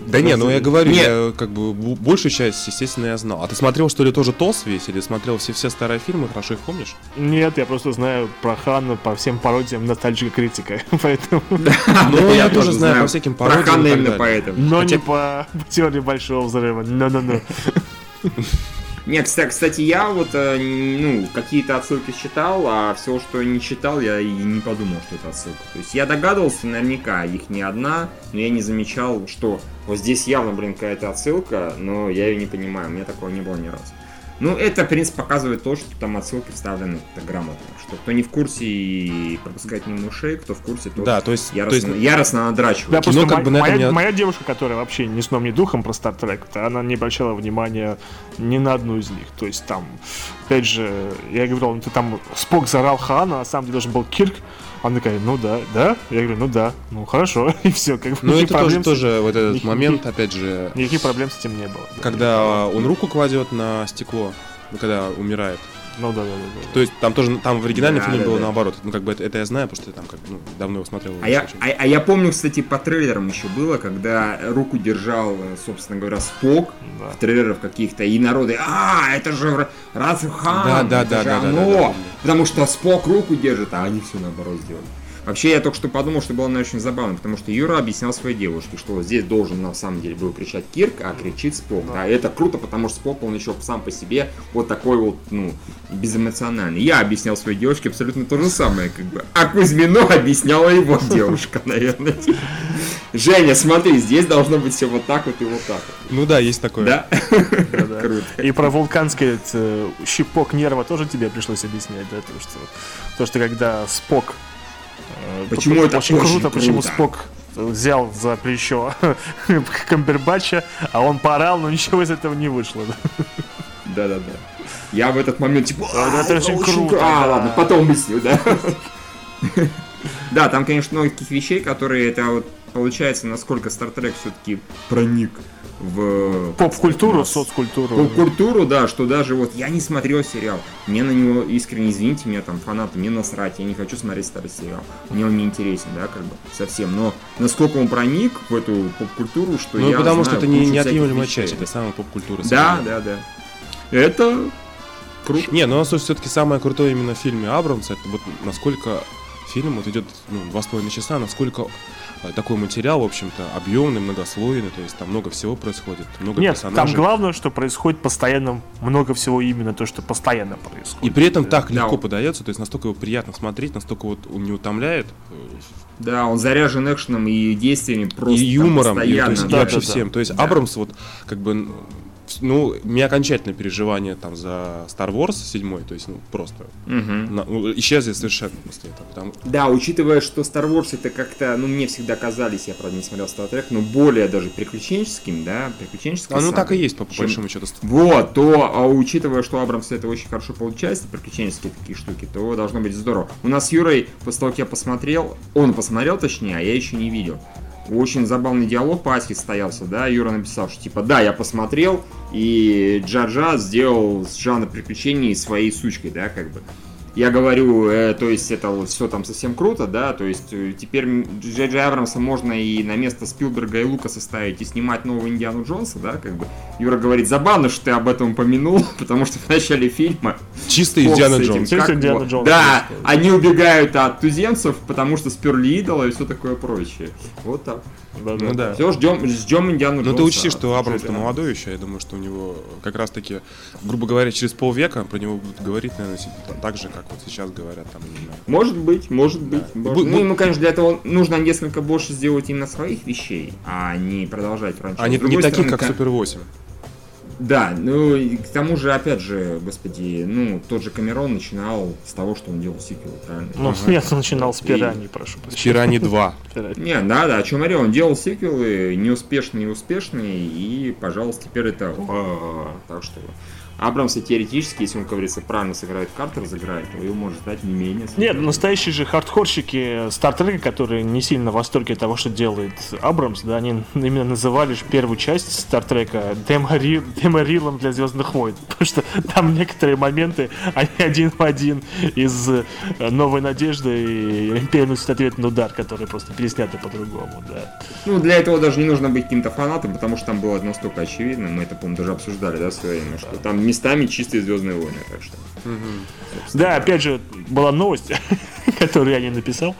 Да не, ну я говорю, я как бы большую часть, естественно, я знал. А ты смотрел, что ли, тоже ТОС весь? Или смотрел все, все старые фильмы, хорошо их помнишь? Нет, я просто знаю про Хана по всем пародиям ностальгика критика, поэтому... Ну, я тоже знаю по всяким Про пародиям и так именно поэтому. Но не по теории большого взрыва. Ну-ну-ну. Не, кстати, кстати, я вот, э, ну, какие-то отсылки читал, а все, что не читал, я и не подумал, что это отсылка. То есть я догадывался наверняка, их не одна, но я не замечал, что вот здесь явно, блин, какая-то отсылка, но я ее не понимаю, у меня такого не было ни разу. Ну, это, в принципе, показывает то, что там отсылки вставлены грамотно. Что кто не в курсе и пропускает мимо ушей, кто в курсе, то Да, то есть, то яростно, есть яростно надрачивает. Да, Кино как бы на моя, не- моя девушка, которая вообще ни сном, ни духом про Star Trek, она не обращала внимания ни на одну из них. То есть там, опять же, я говорил, ну ты там Спок зарал Хана, а на самом деле должен был Кирк. Она такая, ну да, да? Я говорю, ну да, ну хорошо, и все. Как бы, Ну, это тоже, с- тоже вот этот никаких- момент, опять же, Никаких проблем с этим не было. да. когда он руку кладет на стекло, когда умирает. Ну да, да, да. да. То есть там тоже, там в оригинальном Да, фильме да, было да. наоборот. Ну, как бы это, это я знаю, потому что я там как ну, давно его смотрел. А я, а, а я помню, кстати, по трейлерам еще было, когда руку держал, э, собственно говоря, Спок Да. в трейлерах каких-то, и народы, а, это же Раф Хан, Да, да, это да, же да, да, оно!» да, да, да. потому что Спок руку держит, а они все наоборот сделали. Вообще, я только что подумал, что было наверное, очень забавно, потому что Юра объяснял своей девушке, что здесь должен на самом деле был кричать Кирк, а кричит Спок. Да. это круто, потому что Спок, он еще сам по себе вот такой вот, ну, безэмоциональный. Я объяснял своей девушке абсолютно то же самое, как бы. А Кузьмину объясняла его девушка, наверное. Женя, смотри, здесь должно быть все вот так вот и вот так вот. Ну да, есть такое. Да? Да. Круто. И про вулканский э, щипок нерва тоже тебе пришлось объяснять, да? То, что, то, что когда Спок... э, Почему это очень очень круто, почему круто. Спок взял за плечо Камбербача, а он порал, но ничего из этого не вышло. да. Да-да-да. Я в этот момент типа, «А, это очень круто, кру- А, ладно, потом объясню, да. Да, там, конечно, много таких вещей, которые это вот получается, насколько Star Trek все-таки проник в Поп-культуру, нас. соцкультуру. Поп-культуру, да, что даже вот я не смотрел сериал, мне на него искренне, извините меня, там, фанаты, мне насрать, я не хочу смотреть старый сериал, мне он не интересен, да, как бы, совсем, но насколько он проник в эту поп-культуру, что Ну, я потому знаю что это не, неотъемлемая часть, это самая поп-культура. Да, да, да. Это круто. Не, ну все-таки самое крутое именно в фильме Абрамса, это вот насколько фильм вот идет ну, два с половиной часа, насколько такой материал, в общем-то, объемный, многослойный, то есть там много всего происходит, много Нет, там персонажей. главное, что происходит постоянно много всего именно то, что постоянно происходит. И при этом так Да. легко подается, то есть настолько его приятно смотреть, настолько вот он не утомляет, э, Да, он заряжен экшеном и действиями просто и юмором, и, то есть, и да, вообще да, да. всем. То есть Да. Абрамс вот как бы ну, у меня окончательное переживание там за Star Wars 7, то есть, ну, просто Мгм. на- ну, исчезли совершенно после этого. Потому... Да, учитывая, что Star Wars это как-то, ну, мне всегда казались, я, правда, не смотрел Star Trek, но более даже приключенческим, да, приключенческой А, ну, так и есть, по, по чем- большому счету. Вот, то, а учитывая, что Абрамс это очень хорошо получается, приключенческие такие штуки, то должно быть здорово. У нас с Юрой, после того, как я посмотрел, он посмотрел точнее, а я еще не видел. Очень забавный диалог по Аське состоялся, да, Юра написал, что типа, да, я посмотрел, и Джаджа сделал с жанра приключений своей сучкой, да, как бы. Я говорю, э, то есть это все там совсем круто, да, то есть э, теперь Джей Джей Абрамса можно и на место Спилберга и Лукаса ставить и снимать нового Индиану Джонса, да, как бы. Юра говорит, забавно, что ты об этом упомянул, потому что в начале фильма Чисто Индиана Джонс. Чисто Индиана Джонс, Да, они убегают от туземцев, потому что сперли идола и все такое прочее. Вот так. Ну да. Все, ждем, ждем Индиану Ну Джонса. ты учти, что Абрамс Джей то Джей молодой еще, я думаю, что у него как раз таки, грубо говоря, через полвека про него будут говорить, наверное, так же, как вот сейчас говорят там. Может быть, может быть. может- Бу- Ну, ему, конечно, для этого нужно несколько больше сделать именно своих вещей, а не продолжать франчайз. Они не таких, как ка- Супер 8. Да, ну и к тому же, опять же, господи, ну, тот же Камерон начинал с того, что он делал сиквел, правильно? Ну, я начинал с пираньи, прошу прощения. Пирани 2. Пираньи. Не, да, да, о чем говорил, он делал сиквелы, неуспешные и успешные, и, пожалуйста, теперь это... а, Так что Абрамс теоретически, если он, как говорится, правильно сыграет карты, разыграет, то его может стать не менее... Нет, настоящие же хардкорщики Стартрека, которые не сильно в восторге от того, что делает Абрамс, да, они именно называли же первую часть Стартрека деморилом для Звездных войн. Потому что там некоторые моменты, они один в один из э, Новой Надежды и Империя носит ответный удар, которые просто пересняты по-другому, да. Ну, для этого даже не нужно быть каким-то фанатом, потому что там было настолько очевидно, мы это, по-моему, даже обсуждали, да, в свое время, что там местами чистые Звездные войны, так что... Да, опять же, была новость, которую я не написал.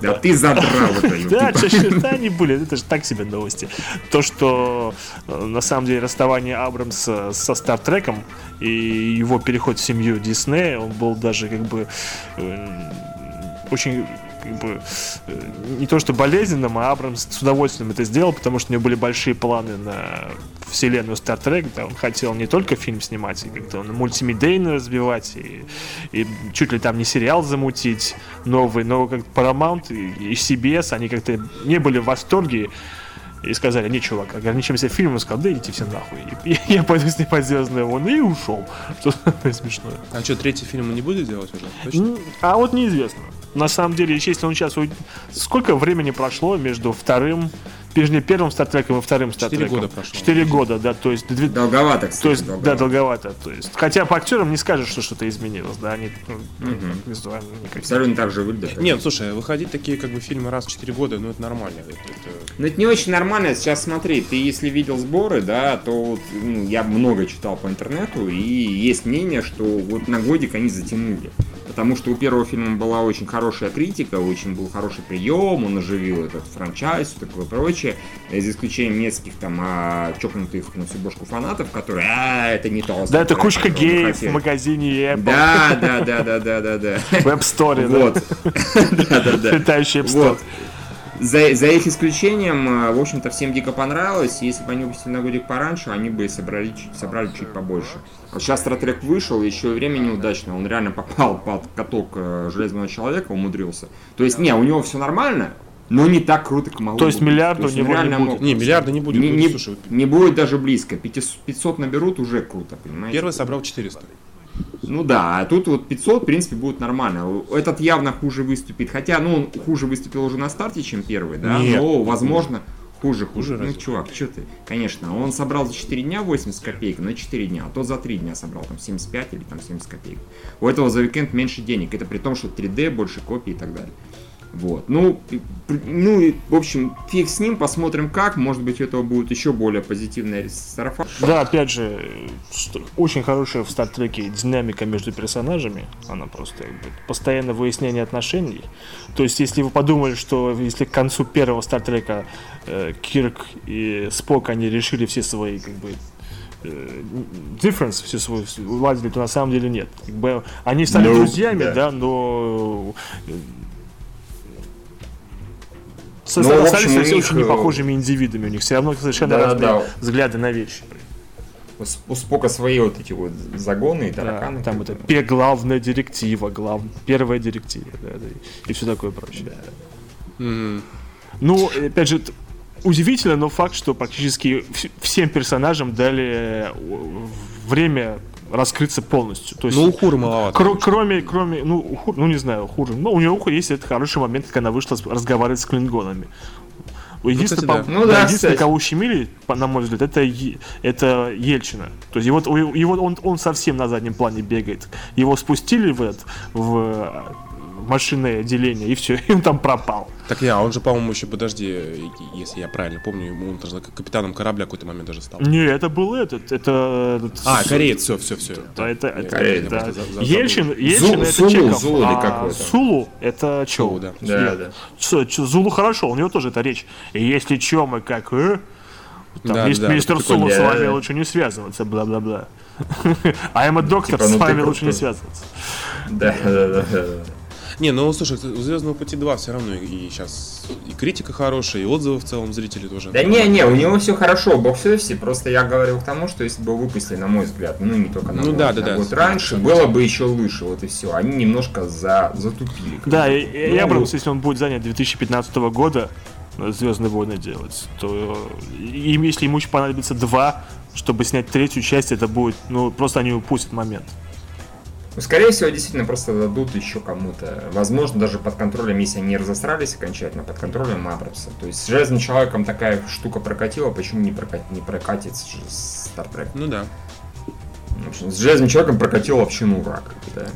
Да ты задрал это, Да, да, они были, это же так себе новости. То, что э, на самом деле расставание Абрамса со Стартреком и его переход в семью Диснея, он был даже как бы э, очень как бы, э, не то что болезненным, а Абрамс с удовольствием это сделал, потому что у него были большие планы на вселенную Star Trek, да, он хотел не только фильм снимать, и как-то он мультимедийно развивать, и, и чуть ли там не сериал замутить новый, но как Paramount и, и CBS, они как-то не были в восторге, и сказали, не, чувак, ограничимся фильмом, он сказал, да идите все нахуй. И, я пойду снимать Звездные войны и ушел. Что самое смешное. А что, третий фильм он не будет делать уже? Точно? А вот неизвестно. На самом деле, если он сейчас... Сколько времени прошло между вторым... Между первым Стартреком и вторым Четыре Стартреком? года прошло. Четыре года, да, то есть... Долговато, кстати, То есть, да, долговато. долговато. То есть, хотя по актерам не скажешь, что что-то изменилось, да, они ну, визуально никак. Абсолютно так же выглядит. Нет, слушай, выходить такие как бы фильмы раз в 4 года, ну это нормально. Это, это- Ну это не очень нормально. Сейчас смотри, ты если видел сборы, да, то вот, ну, я много читал по интернету, и есть мнение, что вот на годик они затянули. Потому что у первого фильма была очень хорошая критика, очень был хороший прием, он оживил этот франчайз, все такое прочее. э, За исключением нескольких там а, чокнутых на всю бошку фанатов, которые, а, это не то. Да, это кучка геев в хотели». магазине Apple, Да, да, да, да, да, да, да. в App Store, да. Вот. Да, да, да. Летающий App Store. За, за их исключением, э, в общем-то, всем дико понравилось. Если бы они выпустили на годик пораньше, они бы собрали, собрали чуть побольше. Сейчас Стартрек вышел, еще и время неудачно. Он реально попал под каток э, Железного Человека, умудрился. То есть, не, у него все нормально, но не так круто, как могло То есть миллиарда у него не будет? Не, миллиарда не будет. Не, не- слушай, не будет даже близко. 500 500 наберут уже круто, понимаете? первый собрал 400. Ну да, а тут вот 500, в принципе, будет нормально. Этот явно хуже выступит. Хотя, ну, он хуже выступил уже на старте, чем первый, да? Нет, Но, возможно, хуже, хуже. Хуже ну, чувак, что ты? Конечно, он собрал за 4 дня 80 копеек, на 4 дня, а тот за 3 дня собрал там 75 или там 70 копеек. У этого за уикенд меньше денег. Это при том, что 3D, больше копий и так далее. Вот. Ну, ну и, в общем, фиг с ним, посмотрим как. Может быть, у этого будет еще более позитивный сарафан. Да, опять же, очень хорошая в Стартреке динамика между персонажами. Она просто как бы, постоянно выяснение отношений. То есть, если вы подумали, что если к концу первого Стартрека э, Кирк и Спок, они решили все свои, как бы, э, difference, все свои уладили, то на самом деле нет. Как бы, они стали Ну, друзьями, да. да, но э, Ну, в остались общем, все них, очень э, непохожими индивидами. У них все равно совершенно Да, разные да. взгляды на вещи. у Спока свои вот эти вот загоны и Да, тараканы. там как это пе- главная директива, глав... первая директива, да, да, и все такое прочее. Мгм. Ну, опять же, удивительно, но факт, что практически вс- всем персонажам дали э, время раскрыться полностью. То есть, Ну, у Хуры маловато. кро- кроме, кроме, ну, у Хур- ну не знаю, хуже. Ну, у нее у Хур есть этот хороший момент, когда она вышла разговаривать с клингонами. Единственное, кстати, по- да. Ну да, единственное, кстати. кого ущемили, по- на мой взгляд, это, это Ельчина. То есть его, его он, он совсем на заднем плане бегает. Его спустили в, этот, в машинное отделение, и все, и он там пропал. Так я, он же, по-моему, еще, подожди, если я правильно помню, ему он даже капитаном корабля в какой-то момент даже стал. Не, это был этот, это... А, с- кореец, все, все, все. Да, это, это, Кореец, да. Ельчин. Ельчин это Сулу, Чехов, Зулу или а какой-то. Сулу это Чоу. Да. Да, Зулу хорошо, у него тоже это речь. И если чё, мы как, э? Там, Да, мис- да, мистер Сулу, с вами лучше не связываться, бла-бла-бла. А доктор, Типа, с ну ты вами лучше не связываться. Да, да, да, да. Не, ну слушай, у Звездного пути 2 все равно и сейчас и критика хорошая, и отзывы в целом зрители тоже. Да не, не, у него все хорошо в бокс-офисе, просто я говорил к тому, что если бы выпустили, на мой взгляд, ну не только на Ну мой, да, да, да, год с- раньше, согласен. было бы еще лучше, вот и все. Они немножко за, затупили. Да, бы. и, Ну, бы, если он будет занят 2015 года, Звездные войны делать, то им, если ему еще понадобится два, чтобы снять третью часть, это будет, ну, просто они упустят момент. Ну, скорее всего, действительно просто дадут еще кому-то. Возможно, даже под контролем, если они разосрались окончательно, под контролем Абрамса. То есть с Железным Человеком такая штука прокатила, почему не, прокат... не прокатится же с Star Trek? Ну да. В общем, с Железным Человеком прокатил ну бы, да.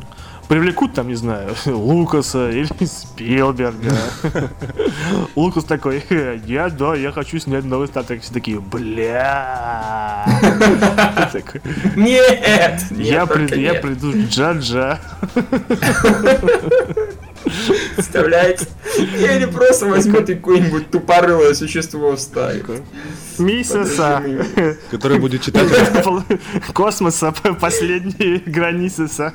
Привлекут там, не знаю, Лукаса или Спилберга. Лукас такой, «Э, я, да, я хочу снять новый Trek. Все такие, бля. Нет! Я приду, Джа-Джа. Представляете? Или просто возьмет и какое-нибудь тупорылое существо вставит. Миссиса. Который будет читать. Космоса, последние границы. са.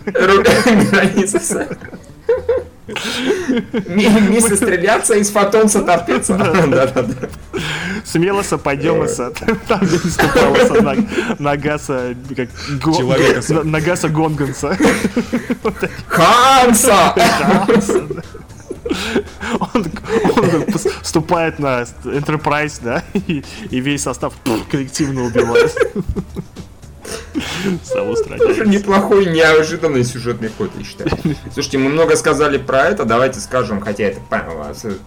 Рука границы. Мисс стреляться из фотонца торпеца. Да-да-да. Смело и сад. Там, где наступалась нога- Нагаса, на- Нагаса Гонганса. Ханса! Он, он пос- вступает на Enterprise, да, и, и весь состав коллективно убивает. Самоустраняется. Тоже неплохой, неожиданный сюжетный ход, я считаю. Слушайте, мы много сказали про это, давайте скажем, хотя это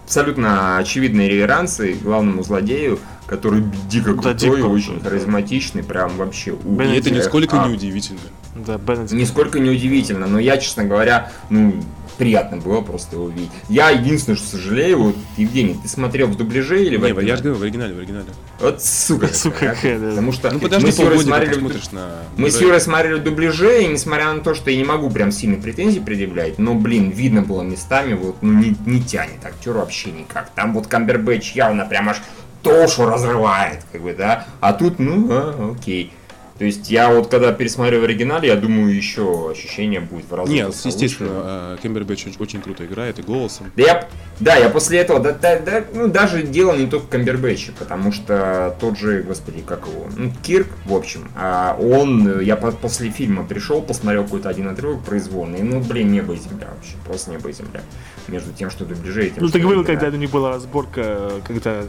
абсолютно очевидные реверансы главному злодею, который дико Да, крутой, дико очень крутой, харизматичный, прям вообще И умный. это нисколько А, не удивительно. Да, Беннедикт. Нисколько не удивительно, но я, честно говоря, ну, приятно было просто его видеть. Я единственное, что сожалею, вот, Евгений, ты смотрел в дубляже или в Не, я оригинале? же говорю, в оригинале, в оригинале. Вот сука. Сука какая, какая, да. Потому что Ну подожди мы с Юрой смотрели на... мы с. Юрой смотрели в дубляже, и несмотря на то, что я не могу прям сильно претензий предъявлять, но, блин, видно было местами, вот, ну, не, не тянет актер вообще никак. Там вот Камбербэтч явно прям аж душу разрывает, как бы, да, а тут, ну, а, окей. То есть я вот когда пересмотрю в оригинале, я думаю, еще ощущение будет в разы Нет, естественно, э, Кембербэтч очень, очень круто играет и голосом. Да, я, да, я после этого, да, да, да, ну, даже дело не только Камбербэтча, потому что тот же, господи, как его, ну, Кирк, в общем, а он, я по- после фильма пришел, посмотрел какой-то один отрывок произвольный, ну, блин, небо и земля вообще, просто небо и земля, между тем, что дубляже и тем, Ну, ты говорил, когда у них была разборка, когда...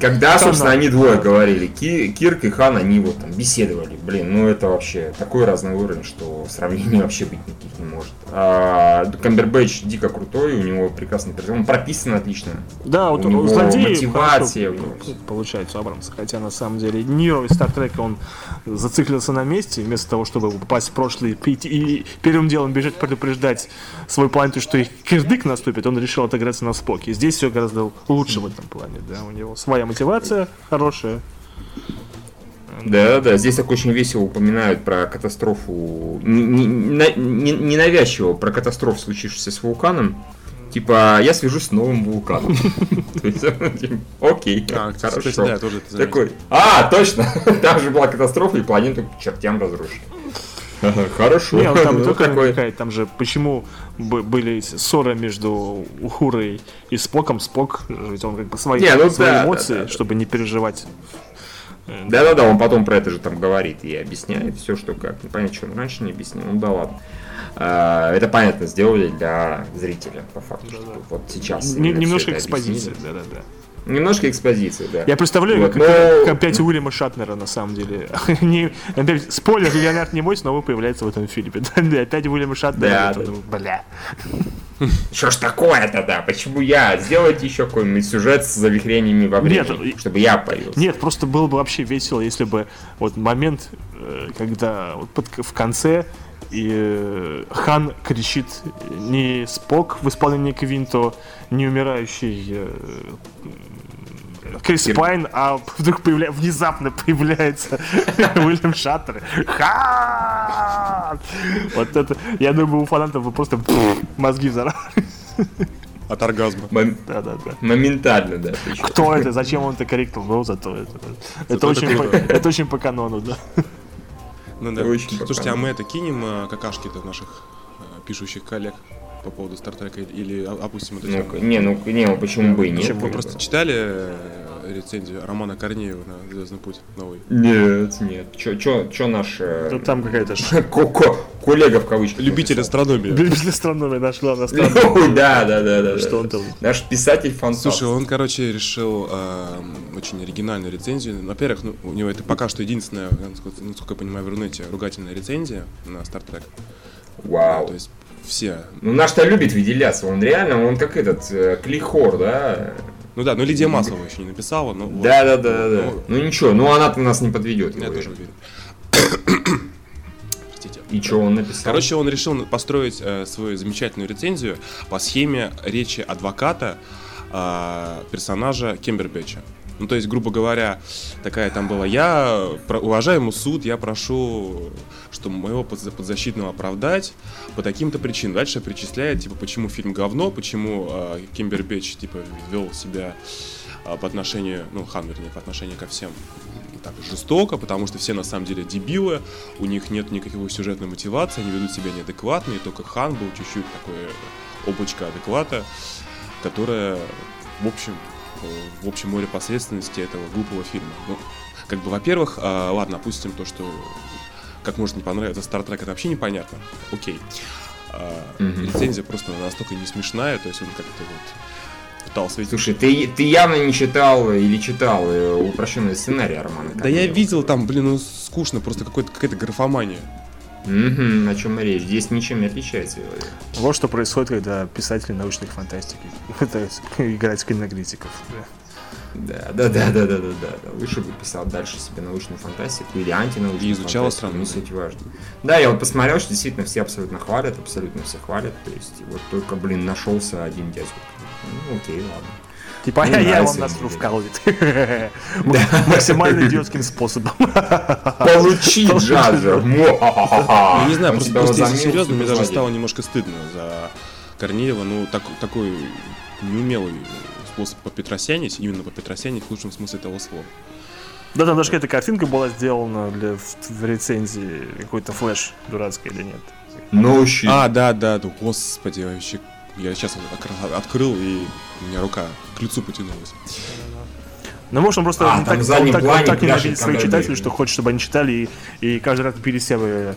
Когда, собственно, Хана. они двое говорили, Ки- Кирк и Хан, они вот там беседовали. Блин, ну это вообще такой разный уровень, что сравнений вообще быть никаких не может. А, Камбербэтч дико крутой, у него прекрасный персонаж, он прописан отлично. Да, вот У у злодеев мотивация, у него получается у Абрамса. Хотя на самом деле Ниро из Стартрека он зациклился на месте, вместо того, чтобы попасть в прошлое и, и первым делом бежать предупреждать свою планету, что их кирдык наступит, он решил отыграться на Споке. Здесь все гораздо лучше в этом плане, да, у него своя мотивация хорошая. Да, да, здесь так очень весело упоминают про катастрофу, не- не- не- ненавязчиво про катастрофу, случившуюся с вулканом. Типа, я свяжусь с новым вулканом. Типа, Окей, А, хорошо. Такой, а, точно, там же была катастрофа, и планету к чертям разрушили. Хорошо. Не, он там Ну, только такой. намекает, там же почему были ссоры между Ухурой и Споком. Спок, ведь он как бы свои, Не, ну свои да, эмоции, да, да, да. чтобы не переживать Да-да-да, он потом про это же там говорит и объясняет все, что как. Не понятно, что он раньше не объяснил. Ну да ладно. А, это понятно, сделали для зрителя, по факту. Да-да. что вот сейчас. Именно немножко экспозиции, да-да-да. Немножко экспозиции, да. Я представляю, Вот, как, но- как опять Уильяма Шатнера, на самом деле. Не, опять, спойлер, Леонард Немой снова появляется в этом фильме. Опять Уильяма Шатнера. Да, да. подумал, Бля. Что ж такое-то, да? Почему я? Сделайте еще какой-нибудь сюжет с завихрениями во Нет, времени, и- чтобы я появился. Нет, просто было бы вообще весело, если бы вот момент, э, когда вот под- в конце и э, Хан кричит не Спок в исполнении Квинто, не умирающий э, Крис Кир- Пайн, а вдруг появля... внезапно появляется Уильям Шаттер. Хан! Вот это, я думаю, у фанатов бы просто мозги взорвали. От оргазма. Мом- Да-да-да. Моментально, да. причем. Кто это? Зачем он это корректор? Ну, зато это. Это это очень, по, это очень по канону, да. Ну да. Очень Слушайте, а мы это кинем э, какашки-то наших э, пишущих коллег по поводу Стартрека или опустим эту тему? Ну, не, ну, не, ну почему бы и нет? Вы просто читали э, рецензию Романа Корнеева на Звездный путь новый? Нет, нет. Чё, чё, чё наш... э, Тут там какая-то ш- ко- ко- коллега в кавычках. Любитель астрономии. без астрономии наш главный Ну, астроном. да, да, да, да. Что да. он там? Наш писатель фантаст. Слушай, он, короче, решил э, очень оригинальную рецензию. Во-первых, ну, у него это пока что единственная, насколько, насколько я понимаю, в Рунете ругательная рецензия на Star Trek. Вау. То есть все. Ну, наш-то любит выделяться. Он реально, он как этот, э, Клихор, да? Ну да, ну Лидия Маслова еще не написала, но вот. Да, да, да, да. Ну, Ну ничего, ну она-то нас не подведет. Я тоже уверен. И что он написал? Короче, он решил построить э, свою замечательную рецензию по схеме речи адвоката э, персонажа Кембербэтча. Ну, то есть, грубо говоря, такая там была, я, уважаемый суд, я прошу, что моего подза- подзащитного оправдать по таким-то причинам. Дальше перечисляет, типа, почему фильм говно, почему э, Кембербэтч, типа, вел себя э, по отношению, ну, Хан, вернее, по отношению ко всем так жестоко, потому что все на самом деле дебилы, у них нет никакой сюжетной мотивации, они ведут себя неадекватно, и только Хан был чуть-чуть такое облачко адеквата, которое, в общем, э, в общем море последственности этого глупого фильма. Ну, как бы, во-первых, а, ладно, опустим то, что как может не понравиться Star Trek, это вообще непонятно. Окей. А, Мгм. Рецензия просто настолько не смешная, то есть он как-то вот пытался... ведь- Слушай, ты, ты явно не читал или читал э, упрощенный сценарий Романа Да я видел там, блин, ну скучно, просто какой-то, какая-то графомания. Мгм, о чем речь. Здесь ничем не отличается. Вот что происходит, когда писатели научной фантастики пытаются играть кинокритиков. да. Да, да, да, да, да, да, да. Лучше бы писал дальше себе научную фантастику или антинаучную И изучал фантастику, астрономию. Не суть важно. Да, я вот посмотрел, что действительно все абсолютно хвалят, абсолютно все хвалят. То есть вот только, блин, нашелся один дядька. Ну, окей, ладно. Типа, Мне я, вам нас идея. вкалывает. Максимально идиотским способом. Получи, Джаджа! Ну, не знаю, просто, если серьезно, мне даже стало немножко стыдно за Корнеева. Ну, так, такой неумелый способ попетросянить, именно попетросянить в лучшем смысле этого слова. Да, там даже какая-то картинка была сделана для, в, в рецензии, какой-то флеш дурацкий или нет. No shit. А, да, да, да, господи, вообще, я сейчас открыл, и у меня рука к лицу потянулась. Ну, может, он просто А, он так, он так, он так ненавидит своих читателей, что хочет, чтобы они читали и, и каждый раз э,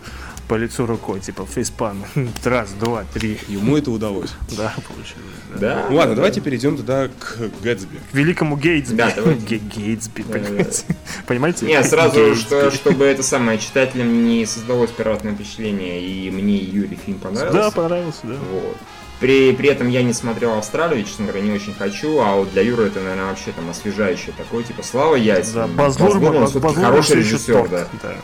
по лицу рукой, типа фейспан. Раз, два, три. Ему это удалось. Да, получилось. да. Да. Ну ладно, да, давайте перейдем тогда к Гэтсби. К великому Гейтсби. Да, давайте. Ге- Гейтсби, понимаете? Понимаете? Не, сразу, что, чтобы это самое читателям не создалось первотное впечатление, и мне Юрий фильм понравился. Да, понравился, да. Вот. При, при этом я не смотрел Австралию, честно говоря, не очень хочу, а вот для Юры это, наверное, вообще там освежающее такое, типа, слава яйца. Да, Баз Лурман, он все-таки хороший режиссер, да. да.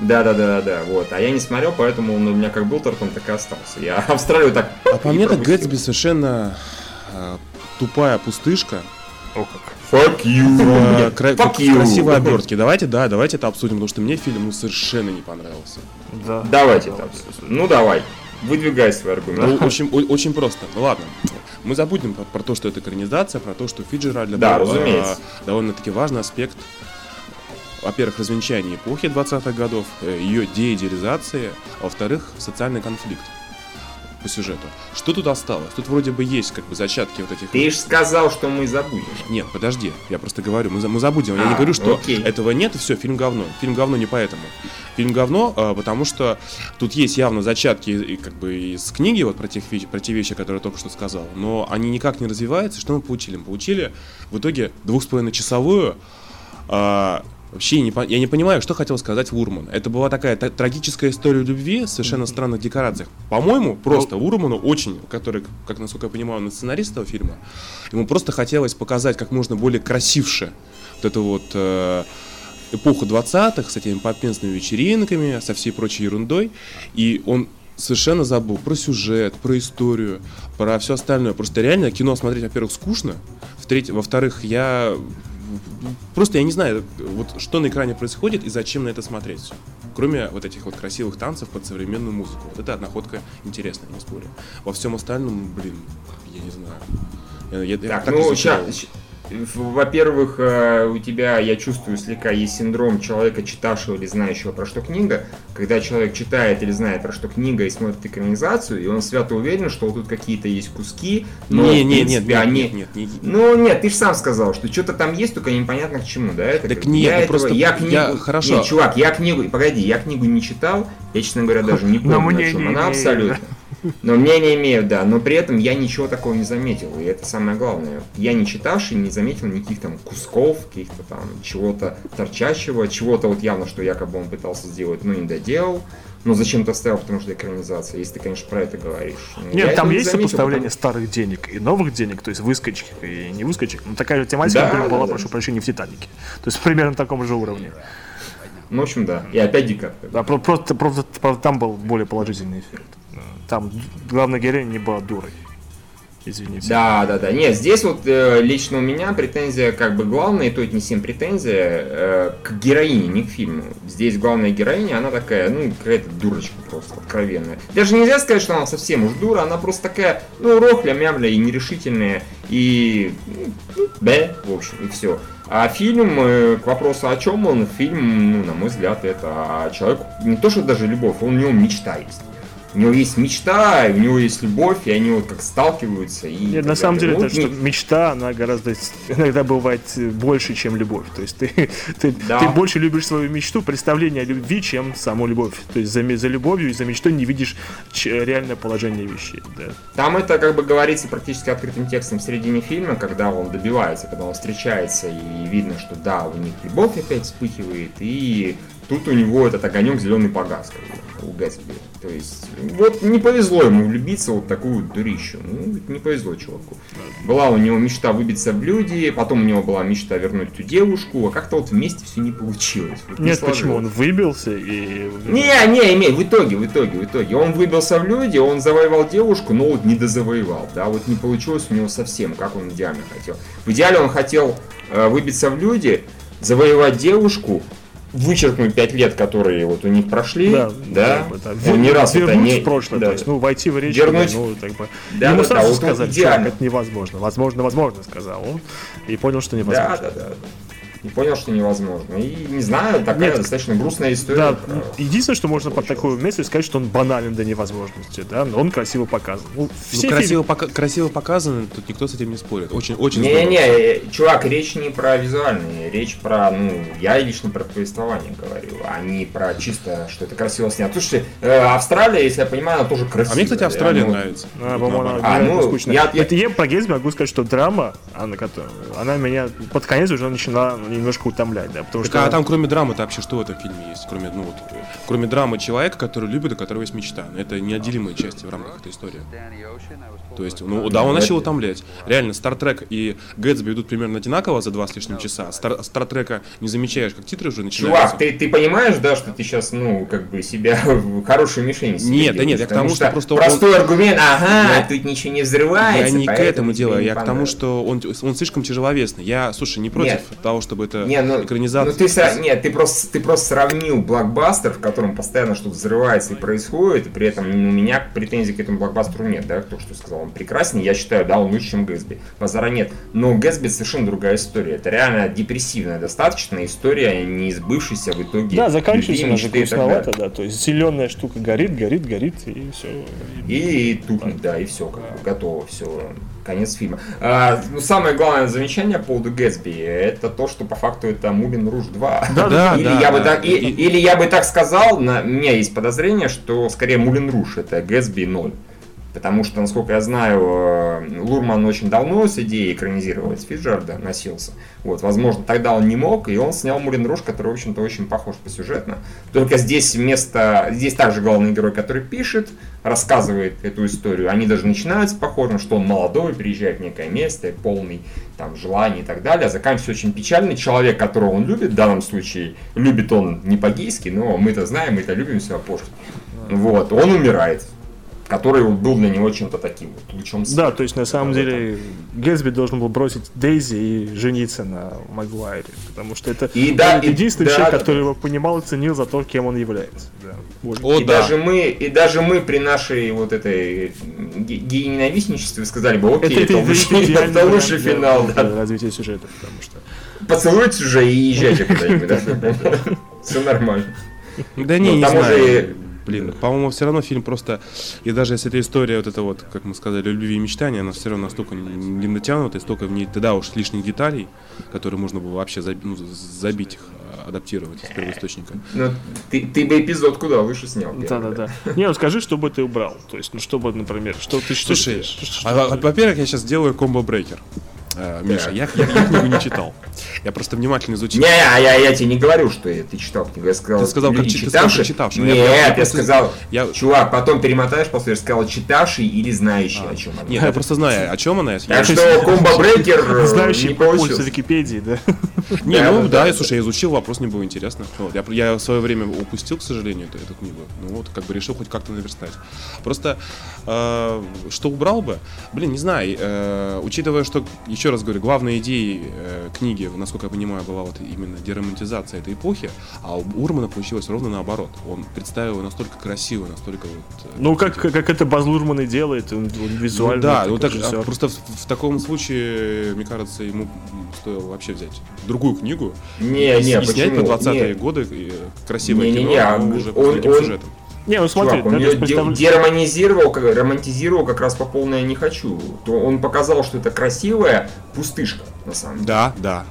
Да, да, да, да, вот. А я не смотрел, поэтому он у меня как был тортом, так и остался. Я Австралию так. А по мне так. Гэтсби совершенно а, тупая пустышка. О как. Fuck you. кра- fuck you. красивой обертке. Давайте, да, давайте это обсудим, потому что мне фильм ну, совершенно не понравился. Да. Давайте это обсудим. Ну давай, выдвигай свой аргумент. Ну, очень, очень просто. Ну ладно. Мы забудем про, про то, что это экранизация, про то, что Фиджеральд Да, разумеется. довольно-таки важный аспект. Во-первых, развенчание эпохи 20-х годов, э, ее деидеализации, а во-вторых, социальный конфликт. По сюжету. Что тут осталось? Тут вроде бы есть как бы зачатки вот этих... Ты же сказал, что мы забудем. Нет, подожди, я просто говорю, мы, мы забудем. Я не А, говорю, что окей. этого нет, и все, фильм говно. Фильм говно не поэтому. Фильм говно, а, потому что тут есть явно зачатки и, как бы из книги вот про, тех, про те вещи, которые я только что сказал, но они никак не развиваются. Что мы получили? Мы получили в итоге двух с половиной часовую а, Вообще, не, я не понимаю, что хотел сказать Вурман. Это была такая та- трагическая история любви в совершенно странных декорациях. По-моему, просто Вурману очень, который, как насколько я понимаю, он сценарист этого фильма, ему просто хотелось показать как можно более красивше вот эту вот э, эпоху 20-х с этими попенственными вечеринками, со всей прочей ерундой. И он совершенно забыл про сюжет, про историю, про все остальное. Просто реально кино смотреть, во-первых, скучно, во-вторых, я просто я не знаю, вот что на экране происходит и зачем на это смотреть. Кроме вот этих вот красивых танцев под современную музыку. Вот это находка интересная, не спорю. Во всем остальном, блин, я не знаю. Я, я- я Так, так ну, разочарован. Во-первых, э, у тебя, я чувствую, слегка есть синдром человека, читавшего или знающего, про что книга. Когда человек читает или знает, про что книга, и смотрит экранизацию, и он свято уверен, что тут какие-то есть куски, но, не, в не, нет, принципе, нет, они... нет, нет, не- Ну, нет, ты же сам сказал, что что-то там есть, только непонятно к чему, да? Это Так как нет, я ну этого- просто я книгу... я- хорошо. Нет, чувак, я книгу... Погоди, я книгу не читал, я, честно говоря, даже не помню, о чем она абсолютно. Но мнение имею, да, но при этом я ничего такого не заметил, и это самое главное. Я не читавший не заметил никаких там кусков, каких-то там чего-то торчащего, чего-то вот явно, что якобы он пытался сделать, но не доделал. Но зачем-то оставил, потому что экранизация, если ты, конечно, про это говоришь. Я Нет, там этого не есть заметил, сопоставление потому- старых денег и новых денег, то есть выскочек и не выскочек. Ну, такая же тематика, Да, например, да, была, да. прошу прощения, в «Титанике». То есть примерно на таком же уровне. Ну, в общем, да. И опять Ди Да, про- просто, просто, правда, там был более положительный эффект. Там главная героиня не была дурой. Извините. Да, да, да. Нет, здесь вот э, лично у меня претензия как бы главная, и то это не всем претензия, э, к героине, не к фильму. Здесь главная героиня, она такая, ну, какая-то дурочка просто, откровенная. Даже нельзя сказать, что она совсем уж дура, она просто такая, ну, рохля, мямля и нерешительная, и, ну, б, в общем, и все. А фильм, э, к вопросу о чем он, фильм, ну, на мой взгляд, это о человеку, не то, что даже любовь, он, у него мечта есть. У него есть мечта, у него есть любовь, и они вот как сталкиваются. И Нет, на самом деле, далее. это, Ну, что мечта, она гораздо иногда бывает э, больше, чем любовь. То есть ты, ты, Да. ты больше любишь свою мечту, представление о любви, чем саму любовь. То есть за, за любовью и за мечтой не видишь реальное положение вещей. Да. Там это как бы говорится практически открытым текстом в середине фильма, когда он добивается, когда он встречается, и видно, что да, у них любовь опять вспыхивает, и тут у него этот огонек зеленый погас, как бы, у Гэтсби. То есть, вот не повезло ему влюбиться вот такую дурищу. Ну, не повезло чуваку. Была у него мечта выбиться в люди, потом у него была мечта вернуть ту девушку, а как-то вот вместе все не получилось. Вот не Нет, почему? сложилось. Он выбился и... Не, не, имей, в итоге, в итоге, в итоге. Он выбился в люди, он завоевал девушку, но вот не дозавоевал, да, вот не получилось у него совсем, как он идеально хотел. В идеале он хотел э, выбиться в люди, завоевать девушку, вычеркнуть пять лет, которые вот у них прошли, да, Да, как бы, да. он не раз это вернуть не... в прошлое, да, то есть, ну, войти в речь, Вернуть- ну, так бы. Да, Ему да, сразу да, сказали, чувак, это невозможно. Возможно, возможно, сказал он. И понял, что да, невозможно. да, да. И понял, что невозможно. И не знаю, такая Нет. достаточно грустная история. Да, про- единственное, что можно под получилось. такую мысль сказать, что он банален до невозможности, да, но он красиво показан. Ну, Ну, все красиво, пока- красиво показано, тут никто с этим не спорит. Очень, очень здорово. Не-не-не, э, чувак, речь не про визуальные, речь про, ну, я лично про повествование говорю, а не про чисто, что это красиво снято. Слушайте, э, Австралия, если я понимаю, она тоже красивая. А мне, кстати, Австралия ну, нравится. А, по-моему, она А, ну, скучная. я- я- Это я про Геймс могу сказать, что драма, она, которая- она меня под конец уже начала немножко утомлять, да, потому Так, что... а там кроме драмы-то вообще что в этом фильме есть? Кроме, ну, вот, кроме драмы человека, который любит, у которого есть мечта. Это неотделимые части в рамках этой истории. То есть, ну да, он начал утомлять. Реально, Стартрек и Гэтсби идут примерно одинаково за два с лишним часа. Стар, Стартрека не замечаешь, как титры уже начинаются. Чувак, ты, ты понимаешь, да, что ты сейчас, ну, как бы себя в хорошую мишень себе Нет, да нет, я к тому, что просто он- Простой аргумент, ага, Я- тут ничего не взрывается, Я не к этому делаю, я к тому, что он, он слишком тяжеловесный. Я, слушай, не против Нет. того, чтобы чтобы это Не, ну, экранизация. ну ты, сра- нет, ты просто, ты просто сравнил блокбастер, в котором постоянно что-то взрывается и происходит, и при этом ну, у меня претензий к этому блокбастеру нет, да, то, что сказал, он прекрасен, я считаю, да, он лучше, чем Гэтсби, базара нет, но Гэтсби совершенно другая история, это реально депрессивная достаточно история, не сбывшаяся в итоге. Да, заканчивается она же и грустновато, да. То есть зеленая штука горит, горит, горит, и все. И, тухнет, да, и все, как бы, готово, все, конец фильма. А, ну, самое главное замечание по поводу Гэтсби, это то, что по факту это Мулин Руж 2. Да, да, или, да, я бы да. так, и- И- или я бы так сказал, на, у меня есть подозрение, что скорее Мулин Руж это Гэтсби 0. Потому что, насколько я знаю, э, Лурман очень давно с идеей экранизировать Фиджерда носился. Вот, возможно, тогда он не мог, и он снял Мулин Руж, который, в общем-то, очень похож по сюжетно. Только здесь вместо... Здесь также главный герой, который пишет, рассказывает эту историю. Они даже начинаются похожим, что он молодой, приезжает в некое место, полный там желаний и так далее. А заканчивается очень печально. Человек, которого он любит, в данном случае, любит он не по-гейски, но мы-то знаем, мы-то любим себя пошлить. Вот, он умирает который был для него чем-то таким вот лучом света. Да, то есть на самом деле Гэтсби должен был бросить Дейзи и жениться на Магуайре, потому что это И да, и- единственный да, человек, да. который его понимал и ценил за то, кем он является. Да. О, и да. даже мы, и даже мы при нашей вот этой ге- гей-ненавистничестве сказали бы, окей, это, лучший, идеальный это лучший вариант финал, для- да. для развития сюжета, потому что Поцелуйте уже и езжайте куда-нибудь, да? Все нормально. Да не, Ну, не там знаю. Блин, по-моему, все равно фильм просто... И даже если эта история, вот это вот, как мы сказали, любви и мечтания, она все равно настолько не натянута, и столько в ней, да уж, лишних деталей, которые можно было вообще заби- ну, забить их, а, адаптировать из первоисточника. Ну, ты, ты бы эпизод куда лучше снял. Да-да-да. Не, ну скажи, что бы ты убрал. То есть, ну что бы, например, что ты что Слушай, ты- что- что- а, а, во-первых, я сейчас делаю комбо-брейкер. Э, Миша, я, я- я книгу не читал. Я просто внимательно изучил. Не, а я, я тебе не говорю, что ты читал книгу. Я сказал, Ты сказал, как люди ты сказал, как читавшие. читавший. Нет, Я- я- я я, просто- сказал, я- чувак, потом перемотаешь, после я сказал читавший или знающий, о чем она. Нет, я просто знаю, о чем она. Я- Так что комбо-брейкер Знающий не по пользу получился. Википедии, да? Не, ну да, я, слушай, я изучил, вопрос не было интересно. Я, я в свое время упустил, к сожалению, эту, эту книгу. Ну вот, как бы решил хоть как-то наверстать. Просто, э, что убрал бы? Блин, не знаю, э, учитывая, что, еще раз говорю, главной идеей э, книги, насколько я понимаю, была вот именно деромантизация этой эпохи, а у Урмана получилось ровно наоборот. Он представил его настолько красиво, настолько вот... э, Ну, как, как, как это Баз Лурман и делает, он, он ну визуально. да, такой ну так, режиссер. а, просто в, в таком случае, мне кажется, ему стоило вообще взять другую книгу Не, и, не, и снять на 20-е Не. годы э, красивое Не-не-не, кино, а но уже он- с другим он- сюжетом. Не, ну смотри, Чувак, он ее есть представля- дероманизировал, как романтизировал как раз по полной не хочу. То он показал, что это красивая пустышка, на самом деле. Да, да.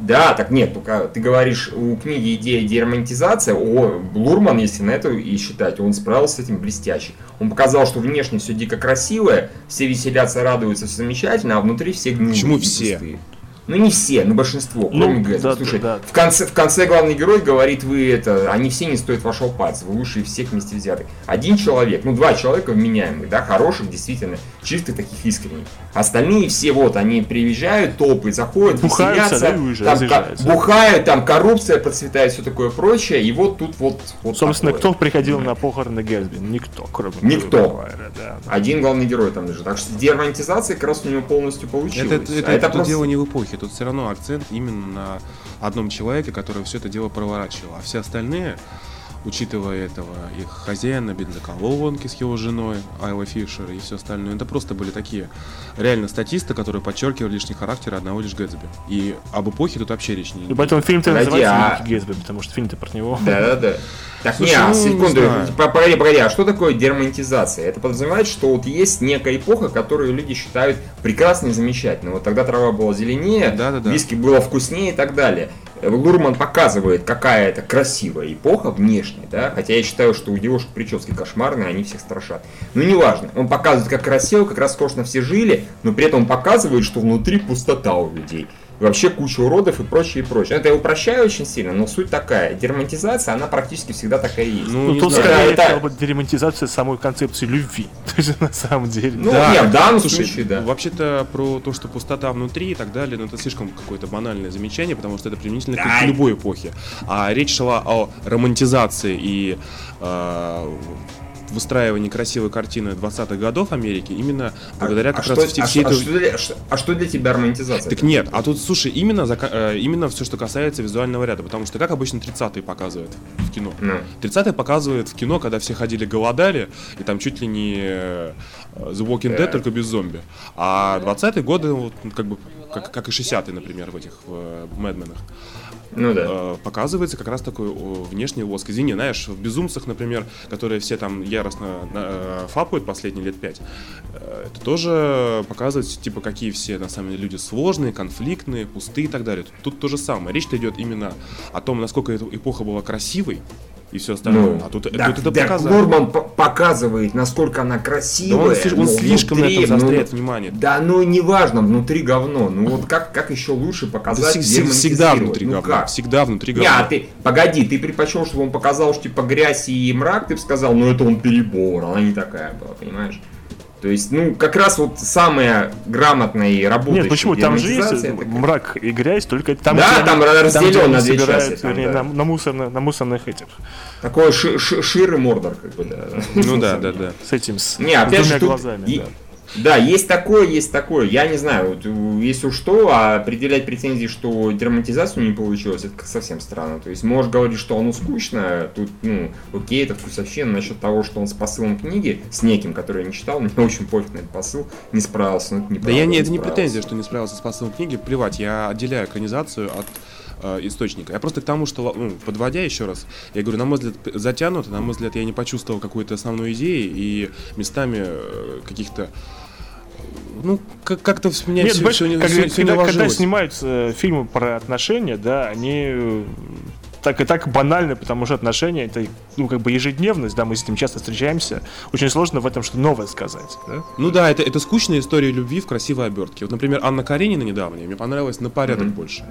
Да, так нет, только ты говоришь, у книги идея деромантизация, о, Лурман, если на это и считать, он справился с этим блестяще. Он показал, что внешне все дико красивое, все веселятся, радуются, все замечательно, а внутри все гнилые. Почему все? пустые. Ну не все, но большинство, Ну, кроме Гэтсби. да, Слушай, да. В, конце, в конце главный герой говорит, вы это, они все не стоят вашего пальца, вы лучшие всех вместе взятых. Один человек, ну два человека вменяемых, да, хороших, действительно, чистых таких искренних. Остальные все вот, они приезжают, толпы заходят, Бухаются, веселятся, да, и уезжают, там ко- разъезжаются. бухают, там коррупция процветает, все такое прочее, и вот тут вот, вот Собственно, такое. кто приходил на похороны Гэтсби? Никто, кроме Никто. Да. Один главный герой там даже. Так что деромантизация как раз у него полностью получилась. Это, это, А это просто- дело не в эпохе, тут все равно акцент именно на одном человеке, который все это дело проворачивал. А все остальные, учитывая этого, их хозяина бензоколонки с его женой, Айла Фишер и все остальное, это просто были такие реально статисты, которые подчеркивали лишний характер одного лишь Гэтсби. И об эпохе тут вообще речь не И поэтому фильм-то называется а- «Великий Гэтсби», потому что фильм-то про него. Да, да, да. Так, Слушай, не, а, ну, не секунду. П- погоди, погоди, а что такое деромантизация? Это подразумевает, что вот есть некая эпоха, которую люди считают прекрасной и замечательной. Вот тогда трава была зеленее, Да-да-да. виски было вкуснее и так далее. Лурман показывает, какая это красивая эпоха внешне, да, хотя я считаю, что у девушек прически кошмарные, они всех страшат. Но неважно, он показывает, как красиво, как роскошно все жили, но при этом он показывает, что внутри пустота у людей. И вообще куча уродов и прочее, и прочее. Это я упрощаю очень сильно, но суть такая. Деромантизация, она практически всегда такая и есть. Ну, Ну, тут знаю. скорее, Это- сказал бы, деремонтизация самой концепции любви. То есть, на самом деле. Ну, не, в данном слушай, случае, да. Вообще-то про то, что пустота внутри и так далее, ну это слишком какое-то банальное замечание, потому что это применительно к- Да. к любой эпохе. А речь шла о романтизации и э, выстраивании красивой картины 20-х годов Америки именно благодаря а, как а раз что, а, всей что, этой... а, что для, что- а что для тебя романтизация? Так нет, а тут, слушай, именно, зака- э, именно все, что касается визуального ряда, потому что как обычно 30-е показывают в кино. Ну. 30-е показывают в кино, когда все ходили голодали, и там чуть ли не э, The Walking Dead, Так. только без зомби. А 20-е годы, вот, ну, как бы, как, как и 60-е, например, в этих в Мэдменах, Ну да. э, показывается как раз такой внешний воск. Извини, знаешь, в «Безумцах», например, которые все там яростно э, фапают последние лет пять, э, это тоже показывает, типа, какие все, на самом деле, люди сложные, конфликтные, пустые и так далее. Тут, тут то же самое. Речь идет именно о том, насколько эта эпоха была красивой и все остальное. Ну, а тут, да, тут это да, показано. Лурман п- показывает, насколько она Да красивая. он, слиш- он но слишком на внутри, этом ну, заостряет внимание. Да, ну неважно, внутри говно. Ну вот как, как еще лучше Да показать, всег- всег- всегда внутри ну, говна. как? Всегда внутри Не, говна. а ты, погоди, ты предпочел, чтобы он показал, что типа грязь и мрак, ты бы сказал, ну это он перебор, она не такая была, понимаешь? То есть, ну, как раз вот самая грамотная и работающая Нет, почему? Там же есть как- мрак и грязь, только там... Да, где там разделен на две собирают, части, там, вернее, да. на, на мусорно- на мусорных этих. Такой ши- ши- шир и мордор, как бы, да. Ну да, да, да. С этим, с, Не, с опять двумя же, тут глазами. и- да. Да, есть такое, есть такое. Я не знаю, вот, если что, а определять претензии, что драматизацию не получилось, это совсем странно. То есть, можешь говорить, что оно скучно, тут, ну, окей, это вкусовщина. Насчет того, что он с посылом книги, с неким, который я не читал, мне очень пофиг на этот посыл, не справился, ну, это Да неправда, я не, это не претензия, что не справился с посылом книги, плевать, я отделяю экранизацию от э, источника. Я просто к тому, что, ну, подводя еще раз, я говорю, на мой взгляд, затянуто, на мой взгляд, я не почувствовал какой-то основной идеи и местами э, каких-то ну, как- как-то меня Нет, все, не, когда, всё- всё не когда- когда ложилось. снимают э, фильмы про отношения, да, они э, так и так банальны, потому что отношения это, ну, как бы ежедневность, да, мы с этим часто встречаемся. Очень сложно в этом что-то новое сказать, да? Ну да, это, это скучная история любви в красивой обертке. Вот, например, Анна Каренина недавняя мне понравилась на порядок Мгм. больше.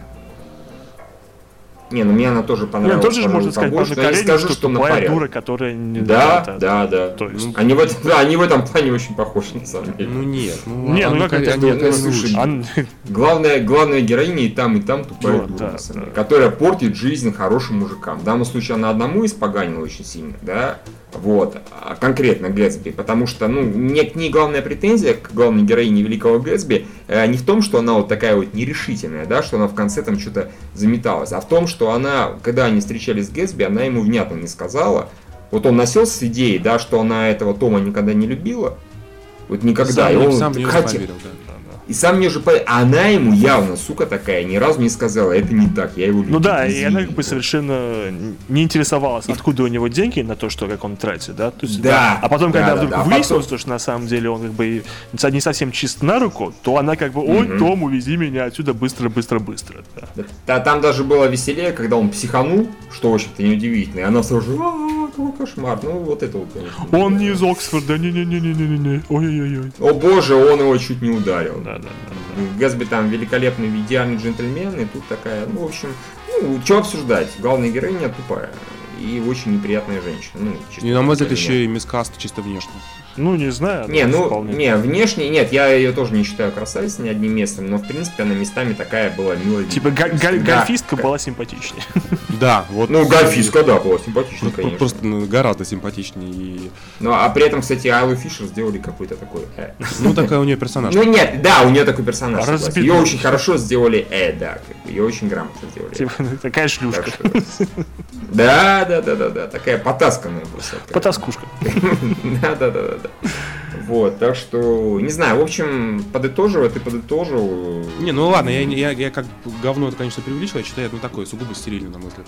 Не, ну мне она тоже Не, понравилась. ну, тоже можно сказать, побольше, Паша я Каренина, скажу, что на тупая порядок. дура, которая не Да, это- да, да. То есть, Они в, этом, да, они в этом плане очень похожи, на самом деле. Ну нет, ну, Не, ну как это- Каренина, ну, слушай. Ан- Главная, главная героиня и там, и там тупая Вот, дура, да, да. которая портит жизнь хорошим мужикам. В данном случае она одному испоганила очень сильно, да, вот, а конкретно Гэтсби, потому что, ну, не, не главная претензия к главной героине Великого Гэтсби э, не в том, что она вот такая вот нерешительная, да, что она в конце там что-то заметалась, а в том, что она, когда они встречались с Гэтсби, она ему внятно не сказала, вот он носился с идеей, да, что она этого Тома никогда не любила, вот никогда, Сам, и он сам хотел- поверил, да. И сам мне же по... А она ему явно, сука такая, ни разу не сказала, это не так, я его люблю. Ну да, и она извини». как бы совершенно не интересовалась, откуда у него деньги на то, что как он тратит, да? То есть, Да, А потом, да, когда да, вдруг да, а выяснилось, потом- что на самом деле он как бы не совсем чист на руку, то она как бы, ой, Мгм. Том, увези меня отсюда быстро, быстро, быстро. да. Да, да, там даже было веселее, когда он психанул, что, в общем-то, неудивительно, и она сразу же, «А, какой кошмар, ну вот это вот, конечно. Он не из Оксфорда, не-не-не-не-не-не, ой-ой-ой. О боже, он его чуть не ударил. Да, да, да. Гэтсби там великолепный, идеальный джентльмен, и тут такая, ну, в общем, ну, что обсуждать, главная героиня тупая и очень неприятная женщина. Ну, чисто И на мой взгляд еще и мискаст чисто внешне. Ну, не знаю. Не, ну, вполне. не, внешне, нет, я ее тоже не считаю красавицей ни одним местом, но, в принципе, она местами такая была милая. Типа га- га- Да, гольфистка была симпатичнее. Да, вот. Ну, гольфистка, да, была симпатичная, Просто, конечно. просто, ну, гораздо симпатичнее. И... Ну, а при этом, кстати, Айлу Фишер сделали какой-то такой э. Ну, такая у нее персонаж. Ну, нет, да, у нее такой персонаж. Разбитый. Ее очень хорошо сделали, э, да, ее очень грамотно сделали. Типа, такая шлюшка. Да, да, да, да, да, такая потасканная просто. Потаскушка. Да, да, да, да, Вот, так что, не знаю, в общем, подытоживая, ты подытожил. Не, ну ладно, я, я, я как говно это, конечно, преувеличиваю, я считаю, это ну такое, сугубо стерильно, на мой взгляд.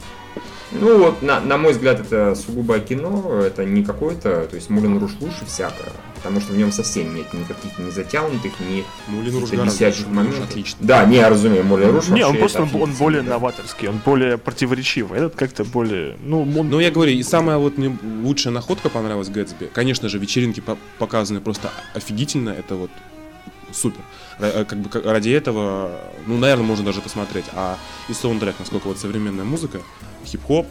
Ну вот, на, на мой взгляд, это сугубо кино, это не какое-то, то есть Мулен Руш лучше всякое, потому что в нем совсем нет никаких ни затянутых, ни висячих моментов. отлично. Да, не, я разумею, Мулен Руш Не, он просто он, более да. новаторский, он более противоречивый. Этот как-то более. Ну, он. Ну, я говорю, и самая вот мне лучшая находка понравилась Гэтсби. Конечно же, вечеринки по- показаны просто офигительно, это вот супер. Э, Как бы как- ради этого, ну, наверное, можно даже посмотреть. А и саундтрек, насколько вот современная музыка, хип-хоп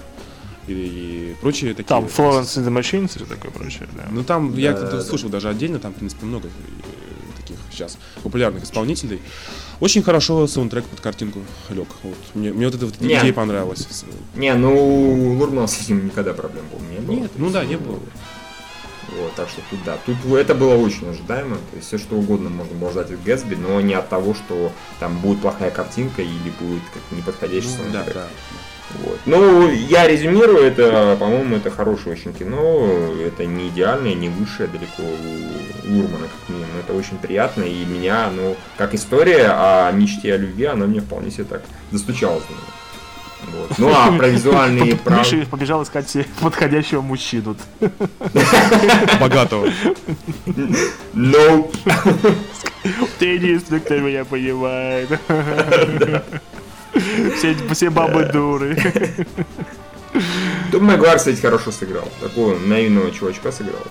и, прочие такие. Там Florence and the Machine и такое прочее, да. Ну там, я Да, как-то да. слушал даже отдельно, там, в принципе, много э, таких сейчас популярных исполнителей. Очень хорошо саундтрек под картинку лег. Вот. Мне, мне вот эта вот Не. идея понравилась. Не, ну, у Лурмана с этим никогда проблем, по-моему, не было. Нет, ну да, не было. Вот, так что тут да, тут это было очень ожидаемо, то есть все что угодно можно было ждать от Гэтсби, но не от того, что там будет плохая картинка или будет как неподходящий Ну, да, саундтрек. да. Вот. Ну, я резюмирую, это, по-моему, это хорошее очень кино, это не идеальное, не высшее далеко у Урмана, как минимум, это очень приятно, и меня, ну, как история о мечте о любви, она мне вполне себе так меня. Вот. Ну, а про визуальные прав... Миша побежал искать себе подходящего мужчину. Богатого. No. Ты единственный, кто меня понимает. Все, все бабы дуры. Том Магуайр, кстати, хорошо сыграл. Такого наивного чувачка сыграл.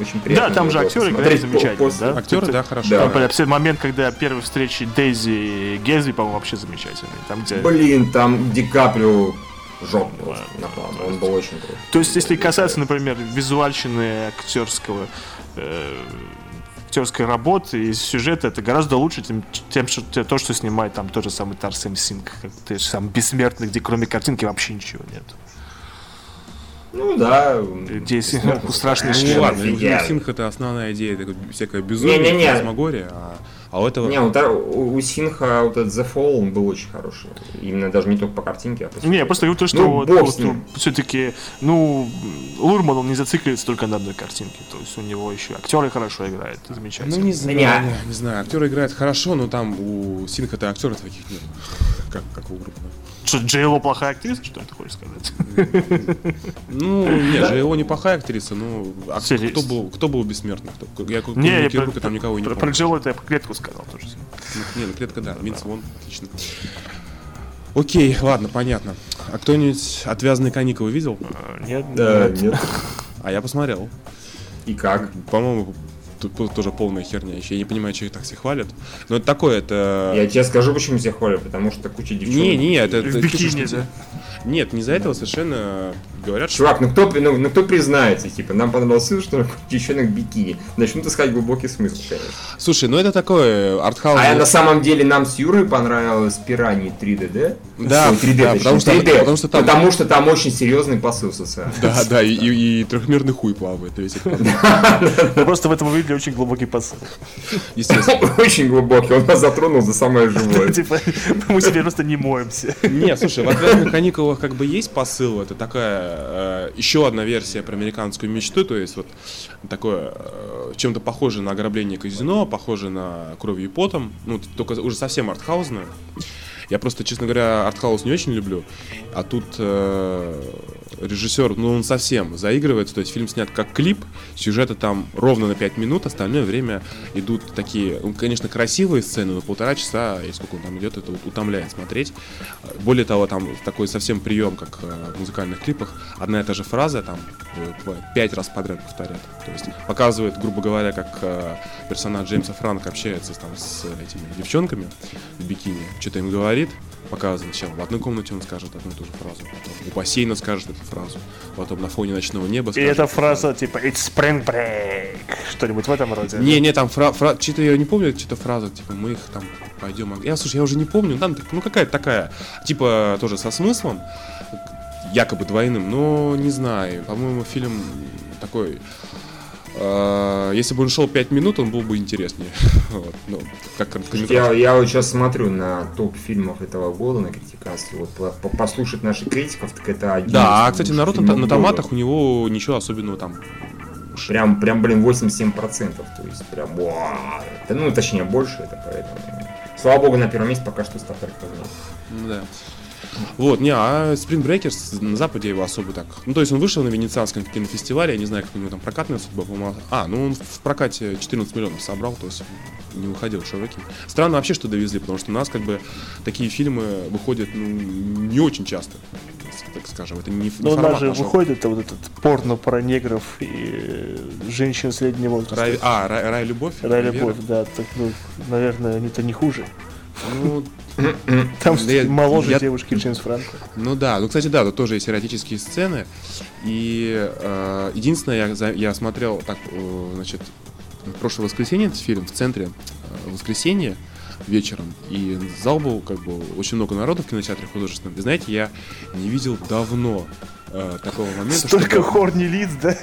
Очень приятно. Да, там же актеры посмотреть замечательно, после- да? Актеры, да, хорошо. Да. Там, все момент, когда первой встречи Дейзи и Гезби, по-моему, вообще замечательный. Там, где... Блин, там Ди Каприо жоп просто напал. Он был очень крутой. То есть, если касаться, например, визуальщины актерского, э, актерской работы и сюжета, это гораздо лучше, тем, тем что то, что снимает там тот же самый Тарсем Синг, как ты же сам бессмертный, где кроме картинки вообще ничего нет. Ну да. Где есть Бессмертный страшные Ну ладно. Синх это основная идея, такое всякое безумие, фантасмагория, а, а у этого... Не, у, у у Синха вот этот The Fall, он был очень хороший. Именно даже не только по картинке, а по Не, я просто говорю то, что Ну, вот, вот, все-таки, ну, Лурман, он не зацикливается только на одной картинке. То есть у него еще актеры хорошо играют, замечательно. Ну не знаю, Не. не, не знаю, актеры играют хорошо, но там у Синха-то актеров таких нет, как, как у группы. Что, Джейло плохая актриса, что ли, ты хочешь сказать? Ну, нет, же его неплохая актриса, ну, а Серьез- кто был, кто был бессмертный? Кто? Я кроме Не, я про, там никого не про, про помню. Джейло это я по клетку сказал тоже. Ну, Не, ну клетка, да, Винс Вон, отлично. Окей, ладно, понятно. А кто-нибудь «Отвязанные каникулы» видел? А, Нет, Да, нет. нет. А я посмотрел. И как? По-моему, тут тоже полная херня. Еще я не понимаю, что их так все хвалят. Но это такое, это... Я тебе скажу, почему тебя хвалят, потому что куча девчонок. Не, не, это... Это-. Нет, не за этого совершенно говорят, что... Чувак, ну кто, ну, ну кто признается, типа, нам понравился сын, что девчонок бикини. Начнут искать глубокий смысл, конечно. Слушай, ну это такое артхаус... А на самом деле нам с Юрой понравилось Пираньи 3D, Да, Ой, 3D, да, точнее, потому что- 3D, потому что там- потому что там очень серьезный посыл социальный. Да, да, и, и- и трехмерный хуй плавает весь Мы просто в этом увидели очень глубокий посыл. Естественно. Очень глубокий, он нас затронул за самое живое. Типа, мы теперь просто не моемся. Не, слушай, в «Отвязных каникулах» как бы есть посыл, это такая э, еще одна версия про американскую мечту, то есть вот такое э, чем-то похоже на ограбление казино, похоже на кровью и потом, ну, только уже совсем артхаузное. Я просто, честно говоря, артхаус не очень люблю, а тут э, режиссер, ну, он совсем заигрывается, то есть фильм снят как клип, сюжета там ровно на 5 минут, остальное время идут такие, ну, конечно, красивые сцены, но полтора часа, и сколько он там идет, это вот утомляет смотреть. Более того, там такой совсем прием, как э, в музыкальных клипах, одна и та же фраза там э, пять раз подряд повторяет. То есть показывает, грубо говоря, как э, персонаж Джеймса Франка общается там с этими девчонками в бикини, что-то им говорит, показывает сначала. В одной комнате он скажет одну и ту же фразу, потом у бассейна скажет эту фразу, потом на фоне ночного неба И скажет эта эту фраза типа It's spring break. Что-нибудь в этом роде. Не, не, там фра, фра... что-то я не помню, что-то фраза, типа, мы их там пойдем. Я, слушай, я уже не помню, там, ну, какая-то такая, типа, тоже со смыслом, якобы двойным, но не знаю, по-моему, фильм такой, если бы он шел 5 минут, он был бы интереснее. Вот, ну, как Я, я вот сейчас смотрю на топ фильмов этого года на критиканстве. Вот по- по- послушать наших критиков, так это один Да, а, кстати, народ на, на томатах у него ничего особенного там. Прям, прям, блин, 87%. То есть, прям, это, ну, точнее, больше это, поэтому... Слава богу, на первом месте пока что Стартер Ну да. Вот, не, а Spring Breakers на Западе его особо так. Ну, то есть он вышел на Венецианском кинофестивале, я не знаю, как у него там прокатная судьба, по-моему. А, ну он в прокате 14 миллионов собрал, то есть не выходил широкий. Странно вообще, что довезли, потому что у нас как бы такие фильмы выходят ну, не очень часто, так скажем. Это не, не Ну, у формат же нашего. выходит вот этот порно про негров и женщин среднего возраста. Рай- а, рай, рай любовь? Рай любовь, да. Так, ну, наверное, они-то не хуже. Ну, Там я- моложе я- девушки Джеймс Франко. Ну да, ну кстати, да, тут тоже есть эротические сцены. И э, единственное, я, я смотрел так, э, значит, прошлое воскресенье этот фильм в центре э, воскресенье вечером. И зал был как бы очень много народу в кинотеатре художественном. И знаете, я не видел давно э, такого момента, Столько чтобы- хорни лиц, да?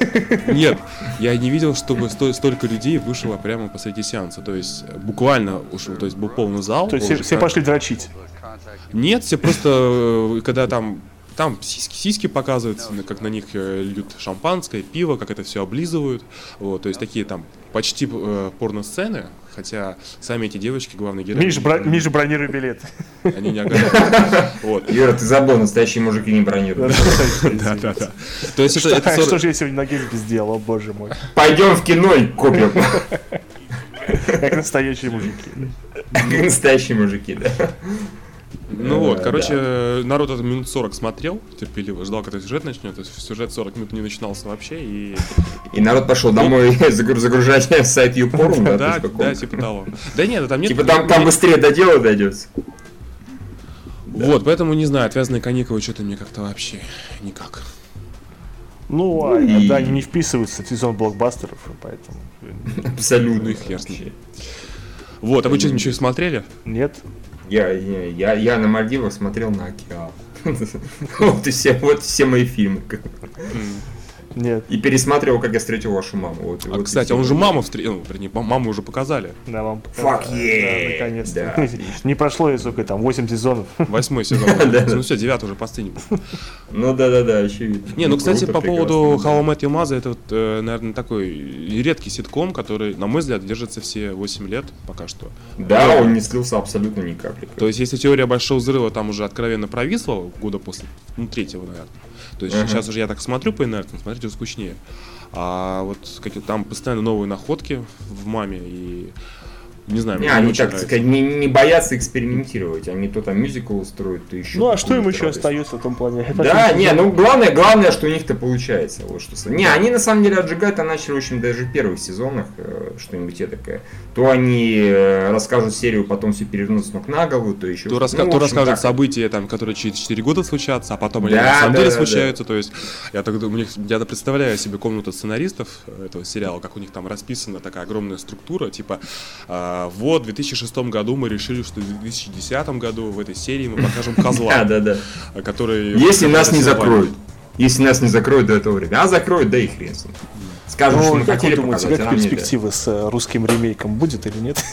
Нет, я не видел, чтобы сто- столько людей вышло прямо посреди сеанса. То есть буквально ушел, то есть был полный зал. То есть все, все пошли дрочить. Нет, все просто, э, когда там там сиськи, сиськи показываются, на- как на них э, льют шампанское, пиво, как это все облизывают. Вот, то есть такие там почти э, порно-сцены, хотя сами эти девочки, главные герои, Миш, бро- Миш бронируй билет. они не. Вот. Юра, ты забыл, настоящие мужики не бронируют. Да, да, да. То есть это, Что, это что 40 же я сегодня на геймке сделал, боже мой. Пойдем в кино и купим. Как настоящие мужики. Как настоящие мужики, да. Ну вот, Э, короче, народ это минут 40 смотрел, терпеливо, ждал, когда сюжет начнет. То есть сюжет 40 минут не начинался вообще, и И народ пошел домой загру- загружать сайт YouPorn, да? да, да, типа того. Да нет, там нет. Типа там, там быстрее до дела дойдется. Вот, поэтому не знаю, отвязанные каникулы что-то мне как-то вообще никак. Ну, а И- иногда они не вписываются в сезон блокбастеров, поэтому... Абсолютно. Ну и хер с ним. Вот, а вы что-нибудь еще смотрели? Нет. Я, я, я, на Мальдивах смотрел на океан. Вот и все, вот все мои фильмы. Нет. И пересматривал, как я встретил вашу маму. Вот, А, вот кстати, он же маму встретил, ну, вернее, ма- маму уже показали. Да, вам Fuck да, yeah! наконец-то. Да, не прошло и сколько там, 8 сезонов. Восьмой сезон. Да. Ну все, девятый уже по сцене. Ну да-да-да, очевидно. Не, ну, кстати, по поводу. How I Met Your Mother, это, вот, э, наверное, такой редкий ситком, который, на мой взгляд, держится все 8 лет пока что. Да, он не слился абсолютно ни капли. То есть, если теория большого взрыва там уже откровенно провисла, года после, ну, третьего, наверное. То есть, Ага. сейчас уже я так смотрю по инертам, смотреть уже скучнее. А вот какие там постоянно новые находки в маме и не знаю, Не, мне они, очень так нравится. сказать, не, не боятся экспериментировать. Они то там мюзикл устроят, то еще. Ну, а что им еще радость. остается в том плане? Это Да, не, ну главное, главное, что у них-то получается. Вот что. Не, они на самом деле отжигать-то начали, в общем, даже в первых сезонах э, что-нибудь такое. То они э, расскажут серию, потом все перевернут с ног на голову, то еще. То, что-то. раска- Ну, то расскажут так. события, там, которые через 4 года случатся, а потом они Да, на самом да, деле да, да. случаются. То есть, я так думаю, у них- я представляю себе комнату сценаристов э, этого сериала, как у них там расписана такая огромная структура, типа, а, вот, в 2006 году мы решили, что в 2010 году в этой серии мы покажем Да, козла, да, да. э, который... Если нас не закроют. Если нас не закроют до этого времени. А закроют, да и хрен с ним. Скажем, что Ну, мы хотели думаете, показать, как а перспективы с э, русским ремейком будет или нет?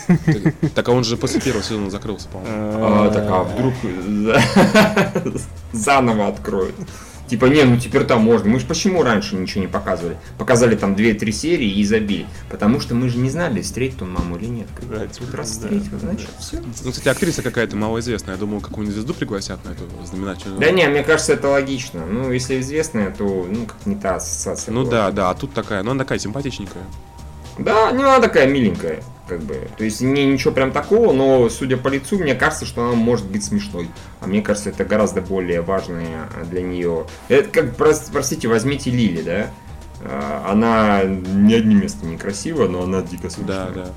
Так а он же после первого сезона закрылся, по-моему. А, так, а вдруг за- заново откроют? Типа, не, ну теперь там можно. Мы же почему раньше ничего не показывали? Показали там 2-3 серии и забили. Потому что мы же не знали, встретит он маму или нет. Да, Вот типа, раз да, встретил, да, значит, все. Ну, кстати, актриса какая-то малоизвестная. Я думал, какую-нибудь звезду пригласят на эту знаменательную. Да не, мне кажется, это логично. Ну, если известная, то, ну, как не та ассоциация. Ну была. да, да, а тут такая, ну она такая симпатичненькая. Да, ну она такая миленькая, как бы. То есть не ничего прям такого, но судя по лицу, мне кажется, что она может быть смешной. А мне кажется, это гораздо более важное для нее. Это как, прос- простите, возьмите Лили, да? А, Она ни одним местом не красива, но она дико смешная. Да, да.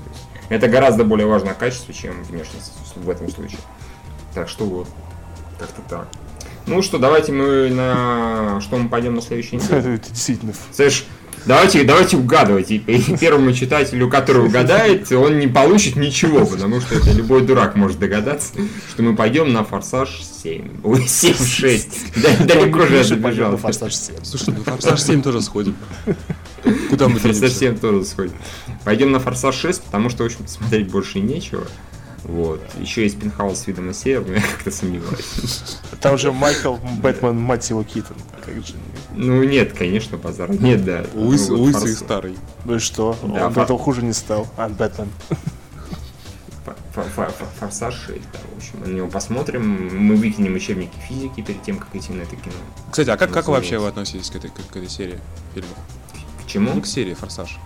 Это гораздо более важное качество, чем внешность в этом случае. Так что вот, как-то так. Ну что, давайте мы на что мы пойдем на следующей неделе. Это действительно. Слышь, давайте, давайте угадывать. И и первому читателю, который угадает, он не получит ничего, потому что это любой дурак может догадаться, что мы пойдем на Форсаж 7. Ой, 7-6. Да, далеко же я на Форсаж 7. Слушай, ну Форсаж 7 тоже сходим. Куда мы Форсаж денемся? 7 тоже сходит. Пойдем на Форсаж 6, потому что, в общем-то, смотреть больше нечего. Вот. Еще есть пентхаус с видом на север, но я как-то сомневаюсь. Там же Майкл Бэтмен, мать его, Китон. Как же. Ну, нет, конечно, базар. Нет, да. Лысый и Форс- старый. Ну и что? Да, Он этого хуже не стал. А, Бэтмен. Фо- фо- фо- фо- Форсаж 6, да, в общем, мы на него посмотрим. Мы выкинем учебники физики перед тем, как идти на это кино. Кстати, а как, как вообще вы относитесь к этой, к, к этой серии фильмов? К чему? Ну, к серии Форсаж.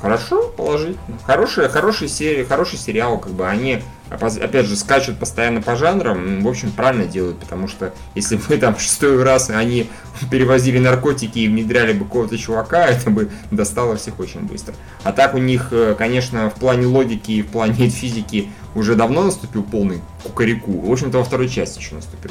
Хорошо, положительно. Хорошая, хорошая серия, хороший сериал, как бы они, опять же, скачут постоянно по жанрам, в общем, правильно делают, потому что если бы там в шестой раз они перевозили наркотики и внедряли бы какого-то чувака, это бы достало всех очень быстро. А так у них, э, конечно, в плане логики и в плане физики уже давно наступил полный кукареку. В общем-то, во второй части еще наступил.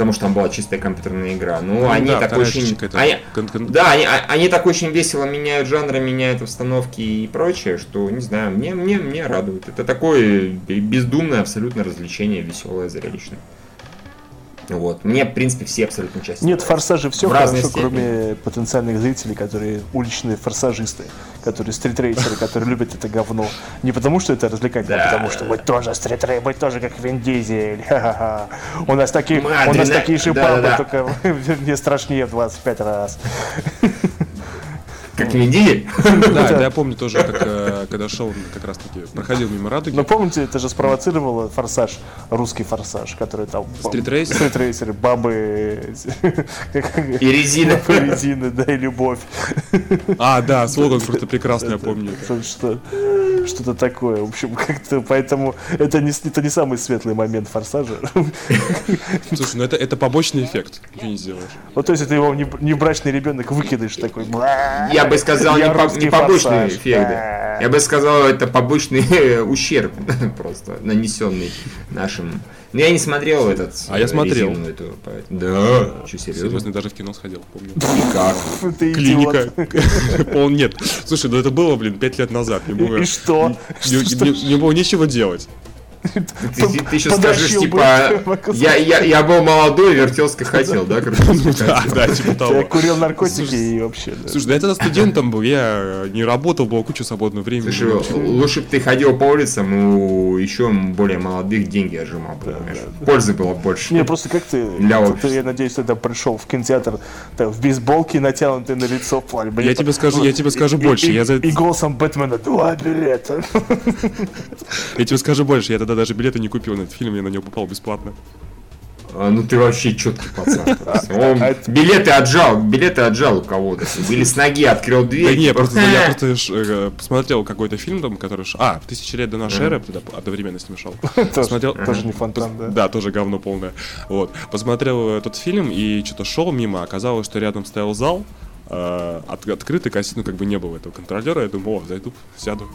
Потому что там была чистая компьютерная игра. Ну, Ну они да, так очень... какая-то они- кон- кон- да, они, а- они так очень весело меняют жанры, меняют установки и прочее, что, не знаю, мне, мне, мне радует. Это такое бездумное абсолютно развлечение, веселое, зрелищное. Вот. Мне, в принципе, все абсолютно части. Нет, в форсаже все В хорошо, кроме потенциальных зрителей, которые уличные форсажисты, которые стритрейсеры, которые любят это говно. Не потому, что это развлекательно, а потому что мы тоже стритрей, мы тоже как Вин Дизель. У нас такие, у нас такие же бабы, только не страшнее в 25 раз. Как Виндиль. Да, это я помню тоже, как, э, когда шел, как раз таки, проходил мимо Радуги. Но помните, это же спровоцировало форсаж, русский форсаж, который там... Стритрейсер? Стритрейсеры, бабы... И резина. бабы, резины, да, и любовь. А, да, слоган просто прекрасный, я помню. Что- Что-то такое. В общем, как-то поэтому это не, это не самый светлый момент форсажа. Слушай, ну это, это побочный эффект. Ничего не сделаешь. Вот то есть это его не- небрачный ребенок выкидыш такой. Я бы сказал, не, не побочный эффект. Я бы сказал, это побочный ущерб просто нанесенный нашим. Но я не смотрел этот. А я смотрел. эту, поэтому- Да. Что, серьезно? Серьезно, даже в кино сходил, помню. И как? Ты. Клиника. Пол нет. Слушай, ну это было, блин, пять лет назад. Не было, И что? не, было ничего делать. Ты, ты- ты еще скажешь, типа, я, я, я был молодой, вертелской хотел, да? Ну да, да, типа Я того. курил наркотики и вообще. да. Слушай, да я тогда студентом был, я не работал, было куча свободного времени. Слушай, лучше бы ты ходил по улицам у еще более молодых деньги отжимал, понимаешь? Пользы было больше. Не, просто как ты, я надеюсь, ты пришел в кинотеатр в бейсболке натянутый на лицо. Я тебе скажу- я тебе скажу больше, я и голосом Бэтмена два билета. Я тебе скажу больше, я тогда даже билеты не купил на этот фильм, я на него попал бесплатно. А, ну ты вообще четкий пацан. Он а билеты отжал, билеты отжал у кого-то. Или с ноги открыл дверь. Да не, просто я просто э, посмотрел какой-то фильм там, который... А, «Тысячи лет до нашей эры», тогда одновременно с ним шел. Тоже не фонтан, да. Да, тоже говно полное. Вот. Посмотрел этот фильм и что-то шел мимо, оказалось, что рядом стоял зал, э, от- открытый кассет, ну как бы не было этого контролера, я думал, о, зайду, сяду.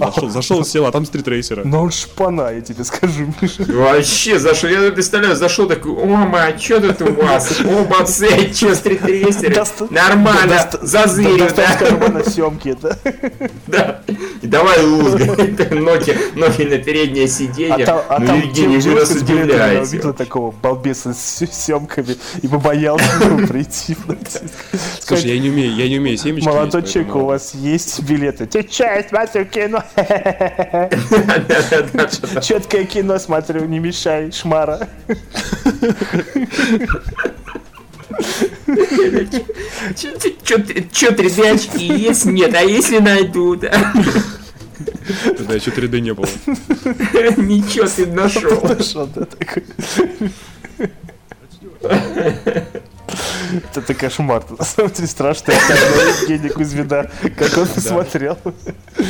Зашел, зашел, сел, а там стритрейсеры. Но он шпана, я тебе скажу, Миша. Вообще, зашел, я представляю, зашел такой, ома, а что тут у вас? О, бацей, что, стритрейсеры? Нормально, из да? кармана съемки, да. Да. Давай лузгай, ноги, ноги на переднее А сиденье. там, а ну, там Евгений, вы нас удивляете. увидела такого балбеса с съемками и нему прийти. Слушай, я не умею, я не умею семечки Молодой есть, человек, у поэтому- вас есть билеты? Ты че, я смотрю кино? Четкое кино смотрю, не мешай, шмара. Че, требячки есть? Нет, а если найду, да? Еще 3D не было. Ничего ты нашел. Пошел, да, такой. Это кошмар. На самом деле страшно. Евгений Кузьмина, как он посмотрел.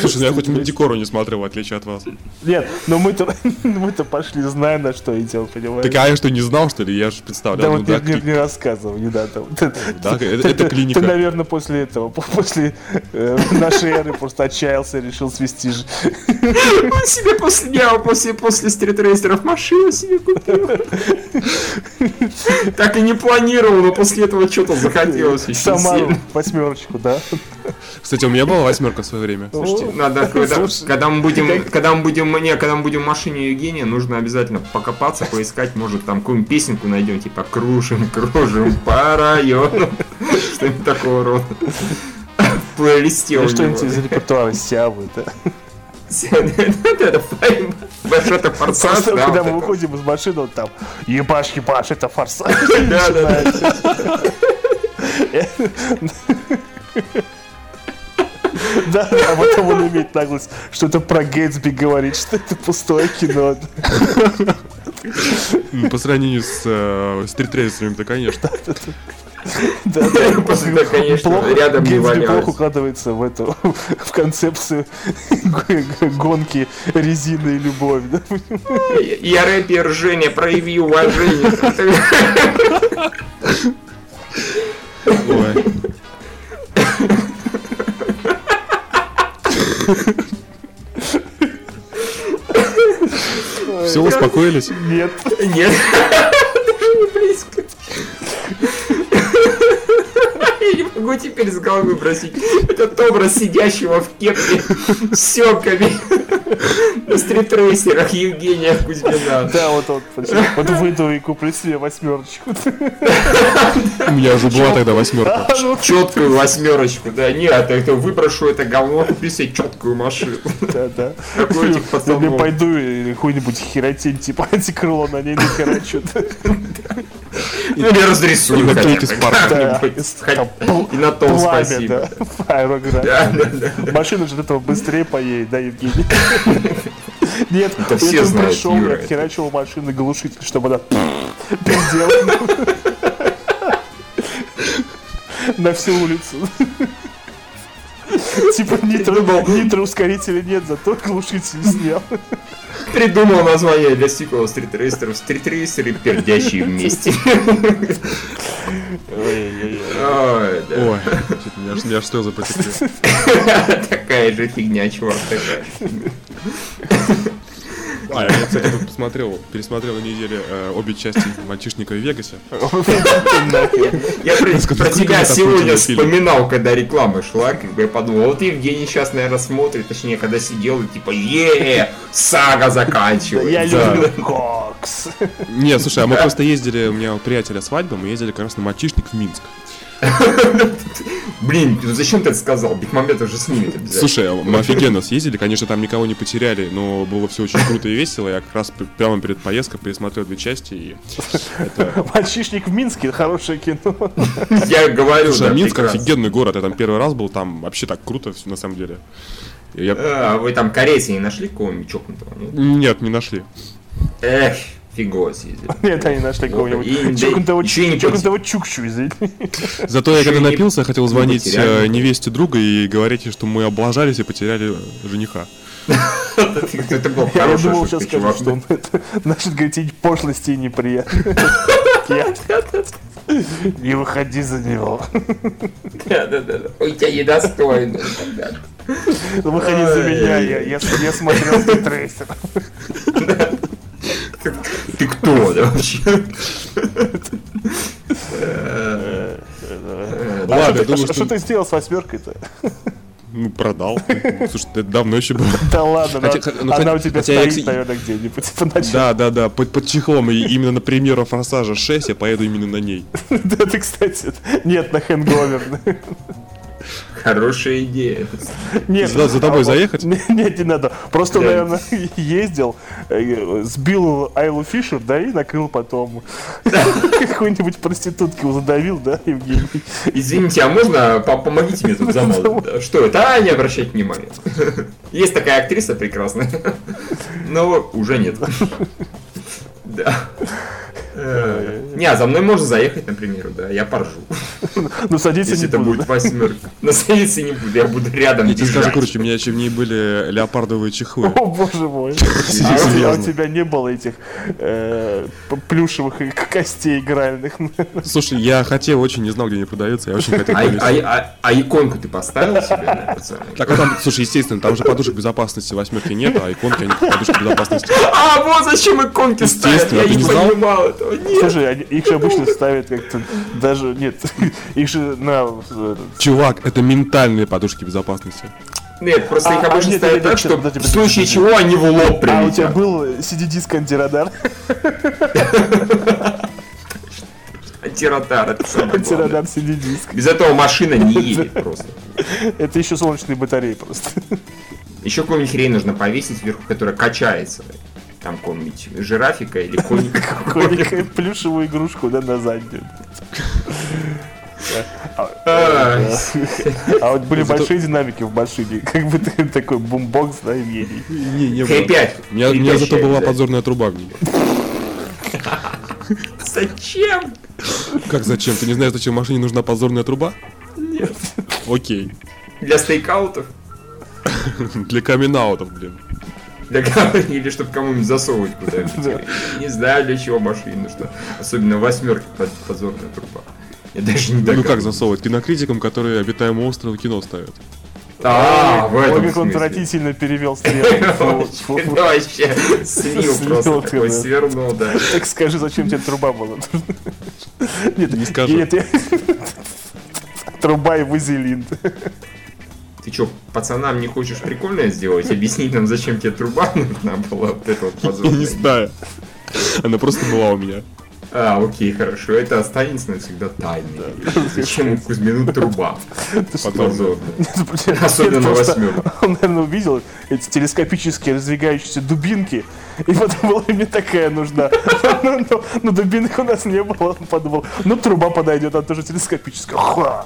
Слушай, ну я хоть Мандикору не смотрел, в отличие от вас. Нет, но мы-то мы-то пошли, зная, на что идем, понимаешь? Так а я что, не знал, что ли? Я же Да представлял. ну вот да, не, рассказывал, не надо. Да, это- клиника. Ты, наверное, после этого, по- после э, нашей эры просто отчаялся и решил свести ж- Он себе после дня, после, после стритрейсеров машину себе купил. Так и не планировал, но после этого что-то захотелось очень Самару сильно. восьмерочку, да? Кстати, у меня была восьмерка в свое время. Слушайте, надо, когда, когда мы будем, когда мы будем, не, когда мы будем в машине Евгения, нужно обязательно покопаться, поискать, может там какую-нибудь песенку найдем, типа кружим, кружим по району, что-нибудь такого рода. В плейлисте у Или что-нибудь из него. репертуара Сявы, да? Это это форсаж, когда мы выходим из машины, вот там, ебаш, ебаш, это форсаж. Да, да, да. Да, а потом он имеет наглость что-то про Гэтсби говорит, что это пустое кино. Ну, По сравнению с э, стритрейсерами-то, конечно. Да, да. Конечно, Плохо, рядом не плохо укладывается в эту, в концепцию гонки резины и любовь. да? Я рэпер Женя, прояви уважение. Ой. Все, успокоились? Нет. Нет, даже не близко. Я не могу теперь с головы бросить этот образ сидящего в кепке с сёмками. На стритрейсерах Евгения Кузьмина. Да, вот вот. Вот выйду и куплю себе восьмерочку. У меня уже была тогда восьмерка. Четкую восьмерочку, да. Нет, это, это выброшу это говно, куплю себе четкую машину. Да, да. Какой этих Я пацанов. пойду и какой-нибудь херотень, типа антикрыло на ней нахерачу. Или разрисую И на хотя бы. И на том спасибо. Машина же от этого быстрее поедет, да, Евгений? Нет, Это все знают, пришел, Юра, херачил машины глушитель, чтобы она переделала на всю улицу. Типа нитро, нитроускорителя нет, зато глушитель снял. Придумал название для сиквела стритрейсеров. Стритрейсеры, пердящие вместе. Ой, да. Ой, меня аж слезы потекли. Такая же фигня, чувак, такая. А, я, кстати, тут посмотрел, пересмотрел на неделе э, обе части «Мальчишника в Вегасе». Я про, тебя сегодня вспоминал, когда реклама шла, как бы я подумал, вот Евгений сейчас, наверное, смотрит, точнее, когда сидел, и типа, е сага заканчивается. Я люблю кокс. Не, слушай, а мы просто ездили, у меня у приятеля свадьба, мы ездили как раз на «Мальчишник» в Минск. Блин, ну зачем ты это сказал? Бекмамбетов же снимет обязательно. Слушай, мы офигенно съездили, конечно, там никого не потеряли, но было все очень круто и весело. Я как раз прямо перед поездкой пересмотрел две части. И... Мальчишник в Минске, хорошее кино. Я говорю, Слушай, да, Минск прекрасно. офигенный город, я там первый раз был, там вообще так круто на самом деле. Я... А, вы там корейца не нашли кого-нибудь чокнутого? Нет, не нашли. Эх, фигово съездили. Нет, они нашли кого-нибудь. Чокнутого чукчу. Зато я когда напился, хотел звонить э, невесте друга и говорить, ей, что мы облажались и потеряли жениха. Это был Я думал, сейчас чувак. что он начнет говорить пошлости и неприятные. Не выходи за него. Да, да, да. Ой, тебя недостойно. Да. Выходи за меня, я, я, я смотрел трейсер. Ты кто, вообще? Ладно, я А думаю, что ты сделал с восьмеркой-то? ну, продал. Слушай, это давно еще было. Да ладно, Хотя- ну, она у тебя я, стоит, кстати, наверное, где-нибудь по ночам. Да, да, да, под, под чехлом. И именно на премьеру «Форсажа 6» я поеду именно на ней. Да, ты, кстати, нет, на хэнговер. Хорошая идея. Нет, За- за тобой а заехать? Не- Нет, не надо. Просто, Да. наверное, ездил, э, сбил Айлу Фишер, да, и накрыл потом. Какой-нибудь проститутки задавил, да, Евгений? Извините, а можно по- помогите мне тут замолвить? Что это? А, не обращайте внимания. Есть такая актриса прекрасная, но уже нет. Да. Э, Не, а за мной можно заехать, например, да, я поржу. Ну, садиться Если не это буду. будет восьмерка. Но садиться не буду, я буду рядом Я тебе скажу, короче, у меня еще в ней были леопардовые чехлы. О, боже мой. А у тебя- а у тебя не было этих э, плюшевых костей игральных. Слушай, я хотел, очень не знал, где они продаются, я очень хотел А, а- иконку ты поставил себе? Так, а там, слушай, естественно, там же подушек безопасности восьмерки нет, а иконки, они подушки безопасности. А, вот зачем иконки ставят, Естественно, я не знал? понимал этого. Нет. Слушай, они- их же обычно ставят как-то даже нет, их же на э, Чувак, это ментальные подушки безопасности. Нет, просто А, их а, обычно нет, ставят нет, так, нет, что подожди, в подожди, случае подожди. чего они в лоб А у тебя прилетят. был CD-диск антирадар? Антирадар, это самое. Антирадар CD-диск. Без этого машина не едет просто. Это еще солнечные батареи просто. Еще какую-нибудь хрень нужно повесить вверху, которая качается. Там какого-нибудь жирафика или коника. Какую-нибудь плюшевую игрушку, да, на заднюю. Ай, А вот были большие динамики в машине, как бы ты такой бумбокс, да, Евгений. Не, не Хэй-5. У меня, зато Хэй-5 была подзорная труба в ней. Зачем? Как зачем? Ты не знаешь, зачем машине нужна подзорная труба? Нет. Окей. Для стейкаутов? Для камин блин. Для кого- Или чтобы кому-нибудь засовывать куда-нибудь. Да. Не знаю, для чего машине нужна. Особенно восьмерки под подзорная труба. Я даже не Ну как засовывать? Кинокритикам, которые обитаемый остров кино ставят. А, в этом как он смысле. отвратительно перевел. Да, вообще слил просто такой, да. свернул, да. Так скажи, зачем тебе труба была? Нет, Не скажу. нет, я- Труба и вазелин. Ты что, пацанам не хочешь прикольное сделать? Объяснить нам, зачем тебе труба нужна была? Вот это вот позорное. не знаю. Она просто была у меня. А, окей, хорошо. Это останется навсегда тайной. Зачем Кузьмину труба? Позорно. Особенно восьмерку. Он, наверное, увидел эти телескопические раздвигающиеся дубинки, и подумал, мне такая нужна. Ну, ну, ну, дубинок у нас не было, он подумал, ну, труба подойдет, она тоже телескопическая.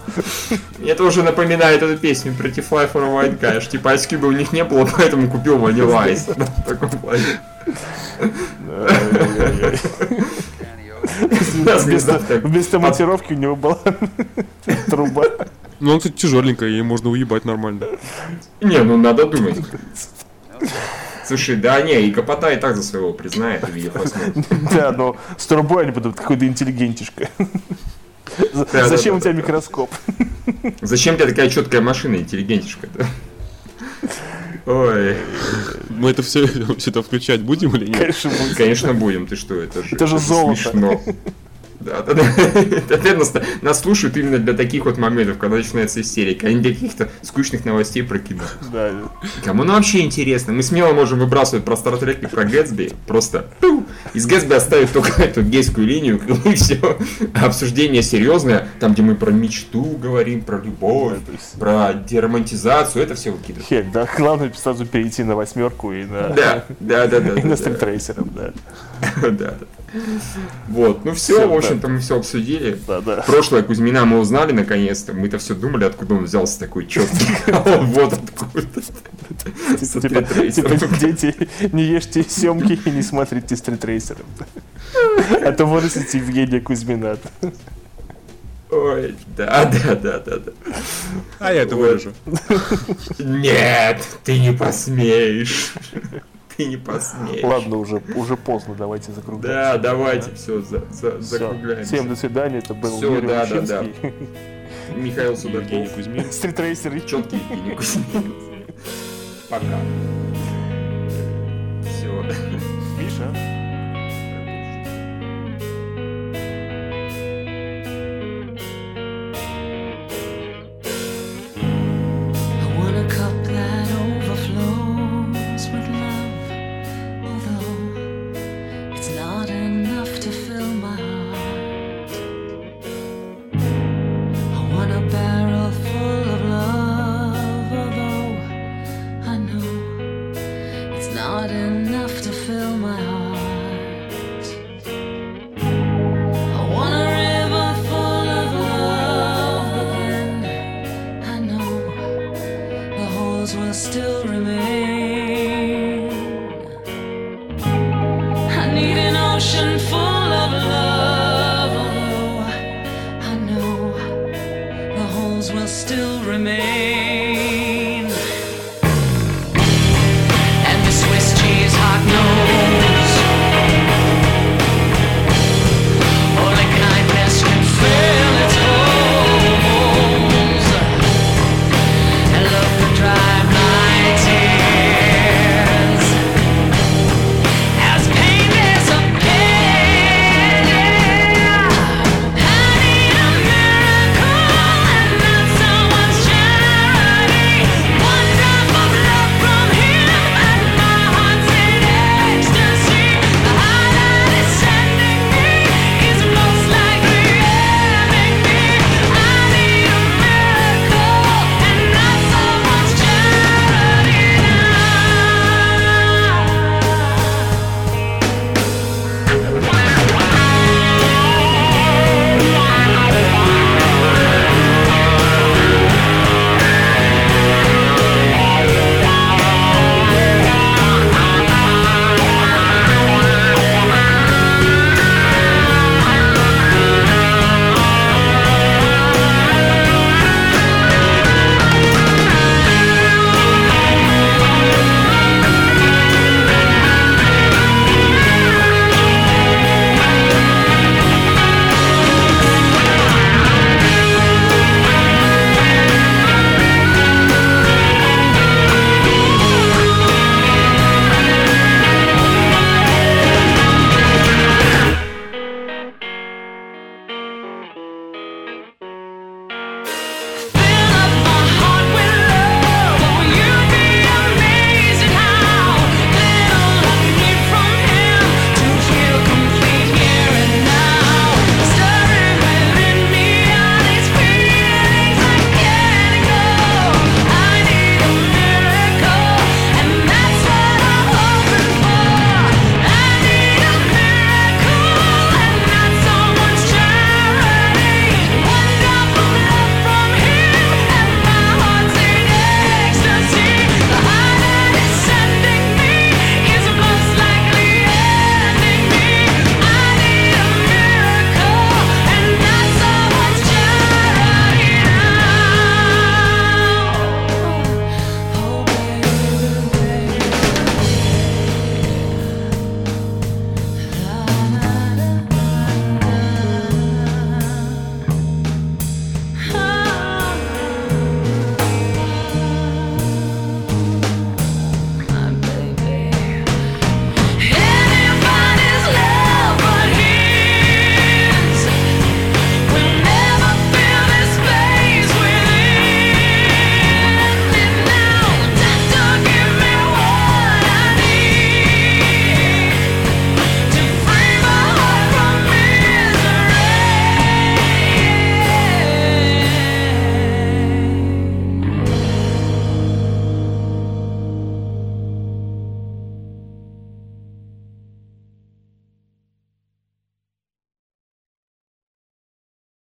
Это уже напоминает эту песню Pretty Fly for a White Guy. Типа Ice Cube у них не было, поэтому купил Vanilla Ice. В таком плане. Вместо, вместо монтировки у него была труба. Ну, он, кстати, тяжеленькая, ей можно уебать нормально. Не, ну надо думать. Слушай, да не, и Капота и так за своего признает, увидев. Да, но с трубой они будут какой-то интеллигентишка. Зачем у тебя микроскоп? Зачем тебе такая четкая машина, интеллигентишка? Ой, Мы это все, все это включать будем или нет? Конечно, будет. конечно будем, ты что, это же, Это же золото. смешно. Да, да, да. Опять нас, слушают именно для таких вот моментов, когда начинается истерика, а не для каких-то скучных новостей про кино. Да. Кому нам вообще интересно? Мы смело можем выбрасывать про Стартрек и про Гэтсби. Просто из Гэтсби оставить только эту гейскую линию, и все. Обсуждение серьезное, там, где мы про мечту говорим, про любовь, про деромантизацию, это все выкидываем. Хек, да, главное сразу перейти на восьмерку и на, Да, да, да, и на. Да, да. Вот, ну все, Всё, в общем-то, мы все обсудили. Да, да. Прошлое Кузьмина мы узнали наконец-то. Мы-то все думали, откуда он взялся такой четкий. А вот откуда. Типа, стритрейсером. типа, дети, не ешьте семки и не смотрите стритрейсеров. А то вырастите Евгения Кузьмина. Ой, да, да, да, да, да. А я это вырежу. Нет, ты не посмеешь. Ты не посмеешь. Ладно, уже, уже поздно, давайте закругляемся. Да, давайте, да? все, за, за, все. закругляемся. Всем до свидания, это был все, Юрий да, да, да. Михаил Судаков. Евгений Кузьмин. Стритрейсер. Четкий Евгений Кузьмин. Пока. Все.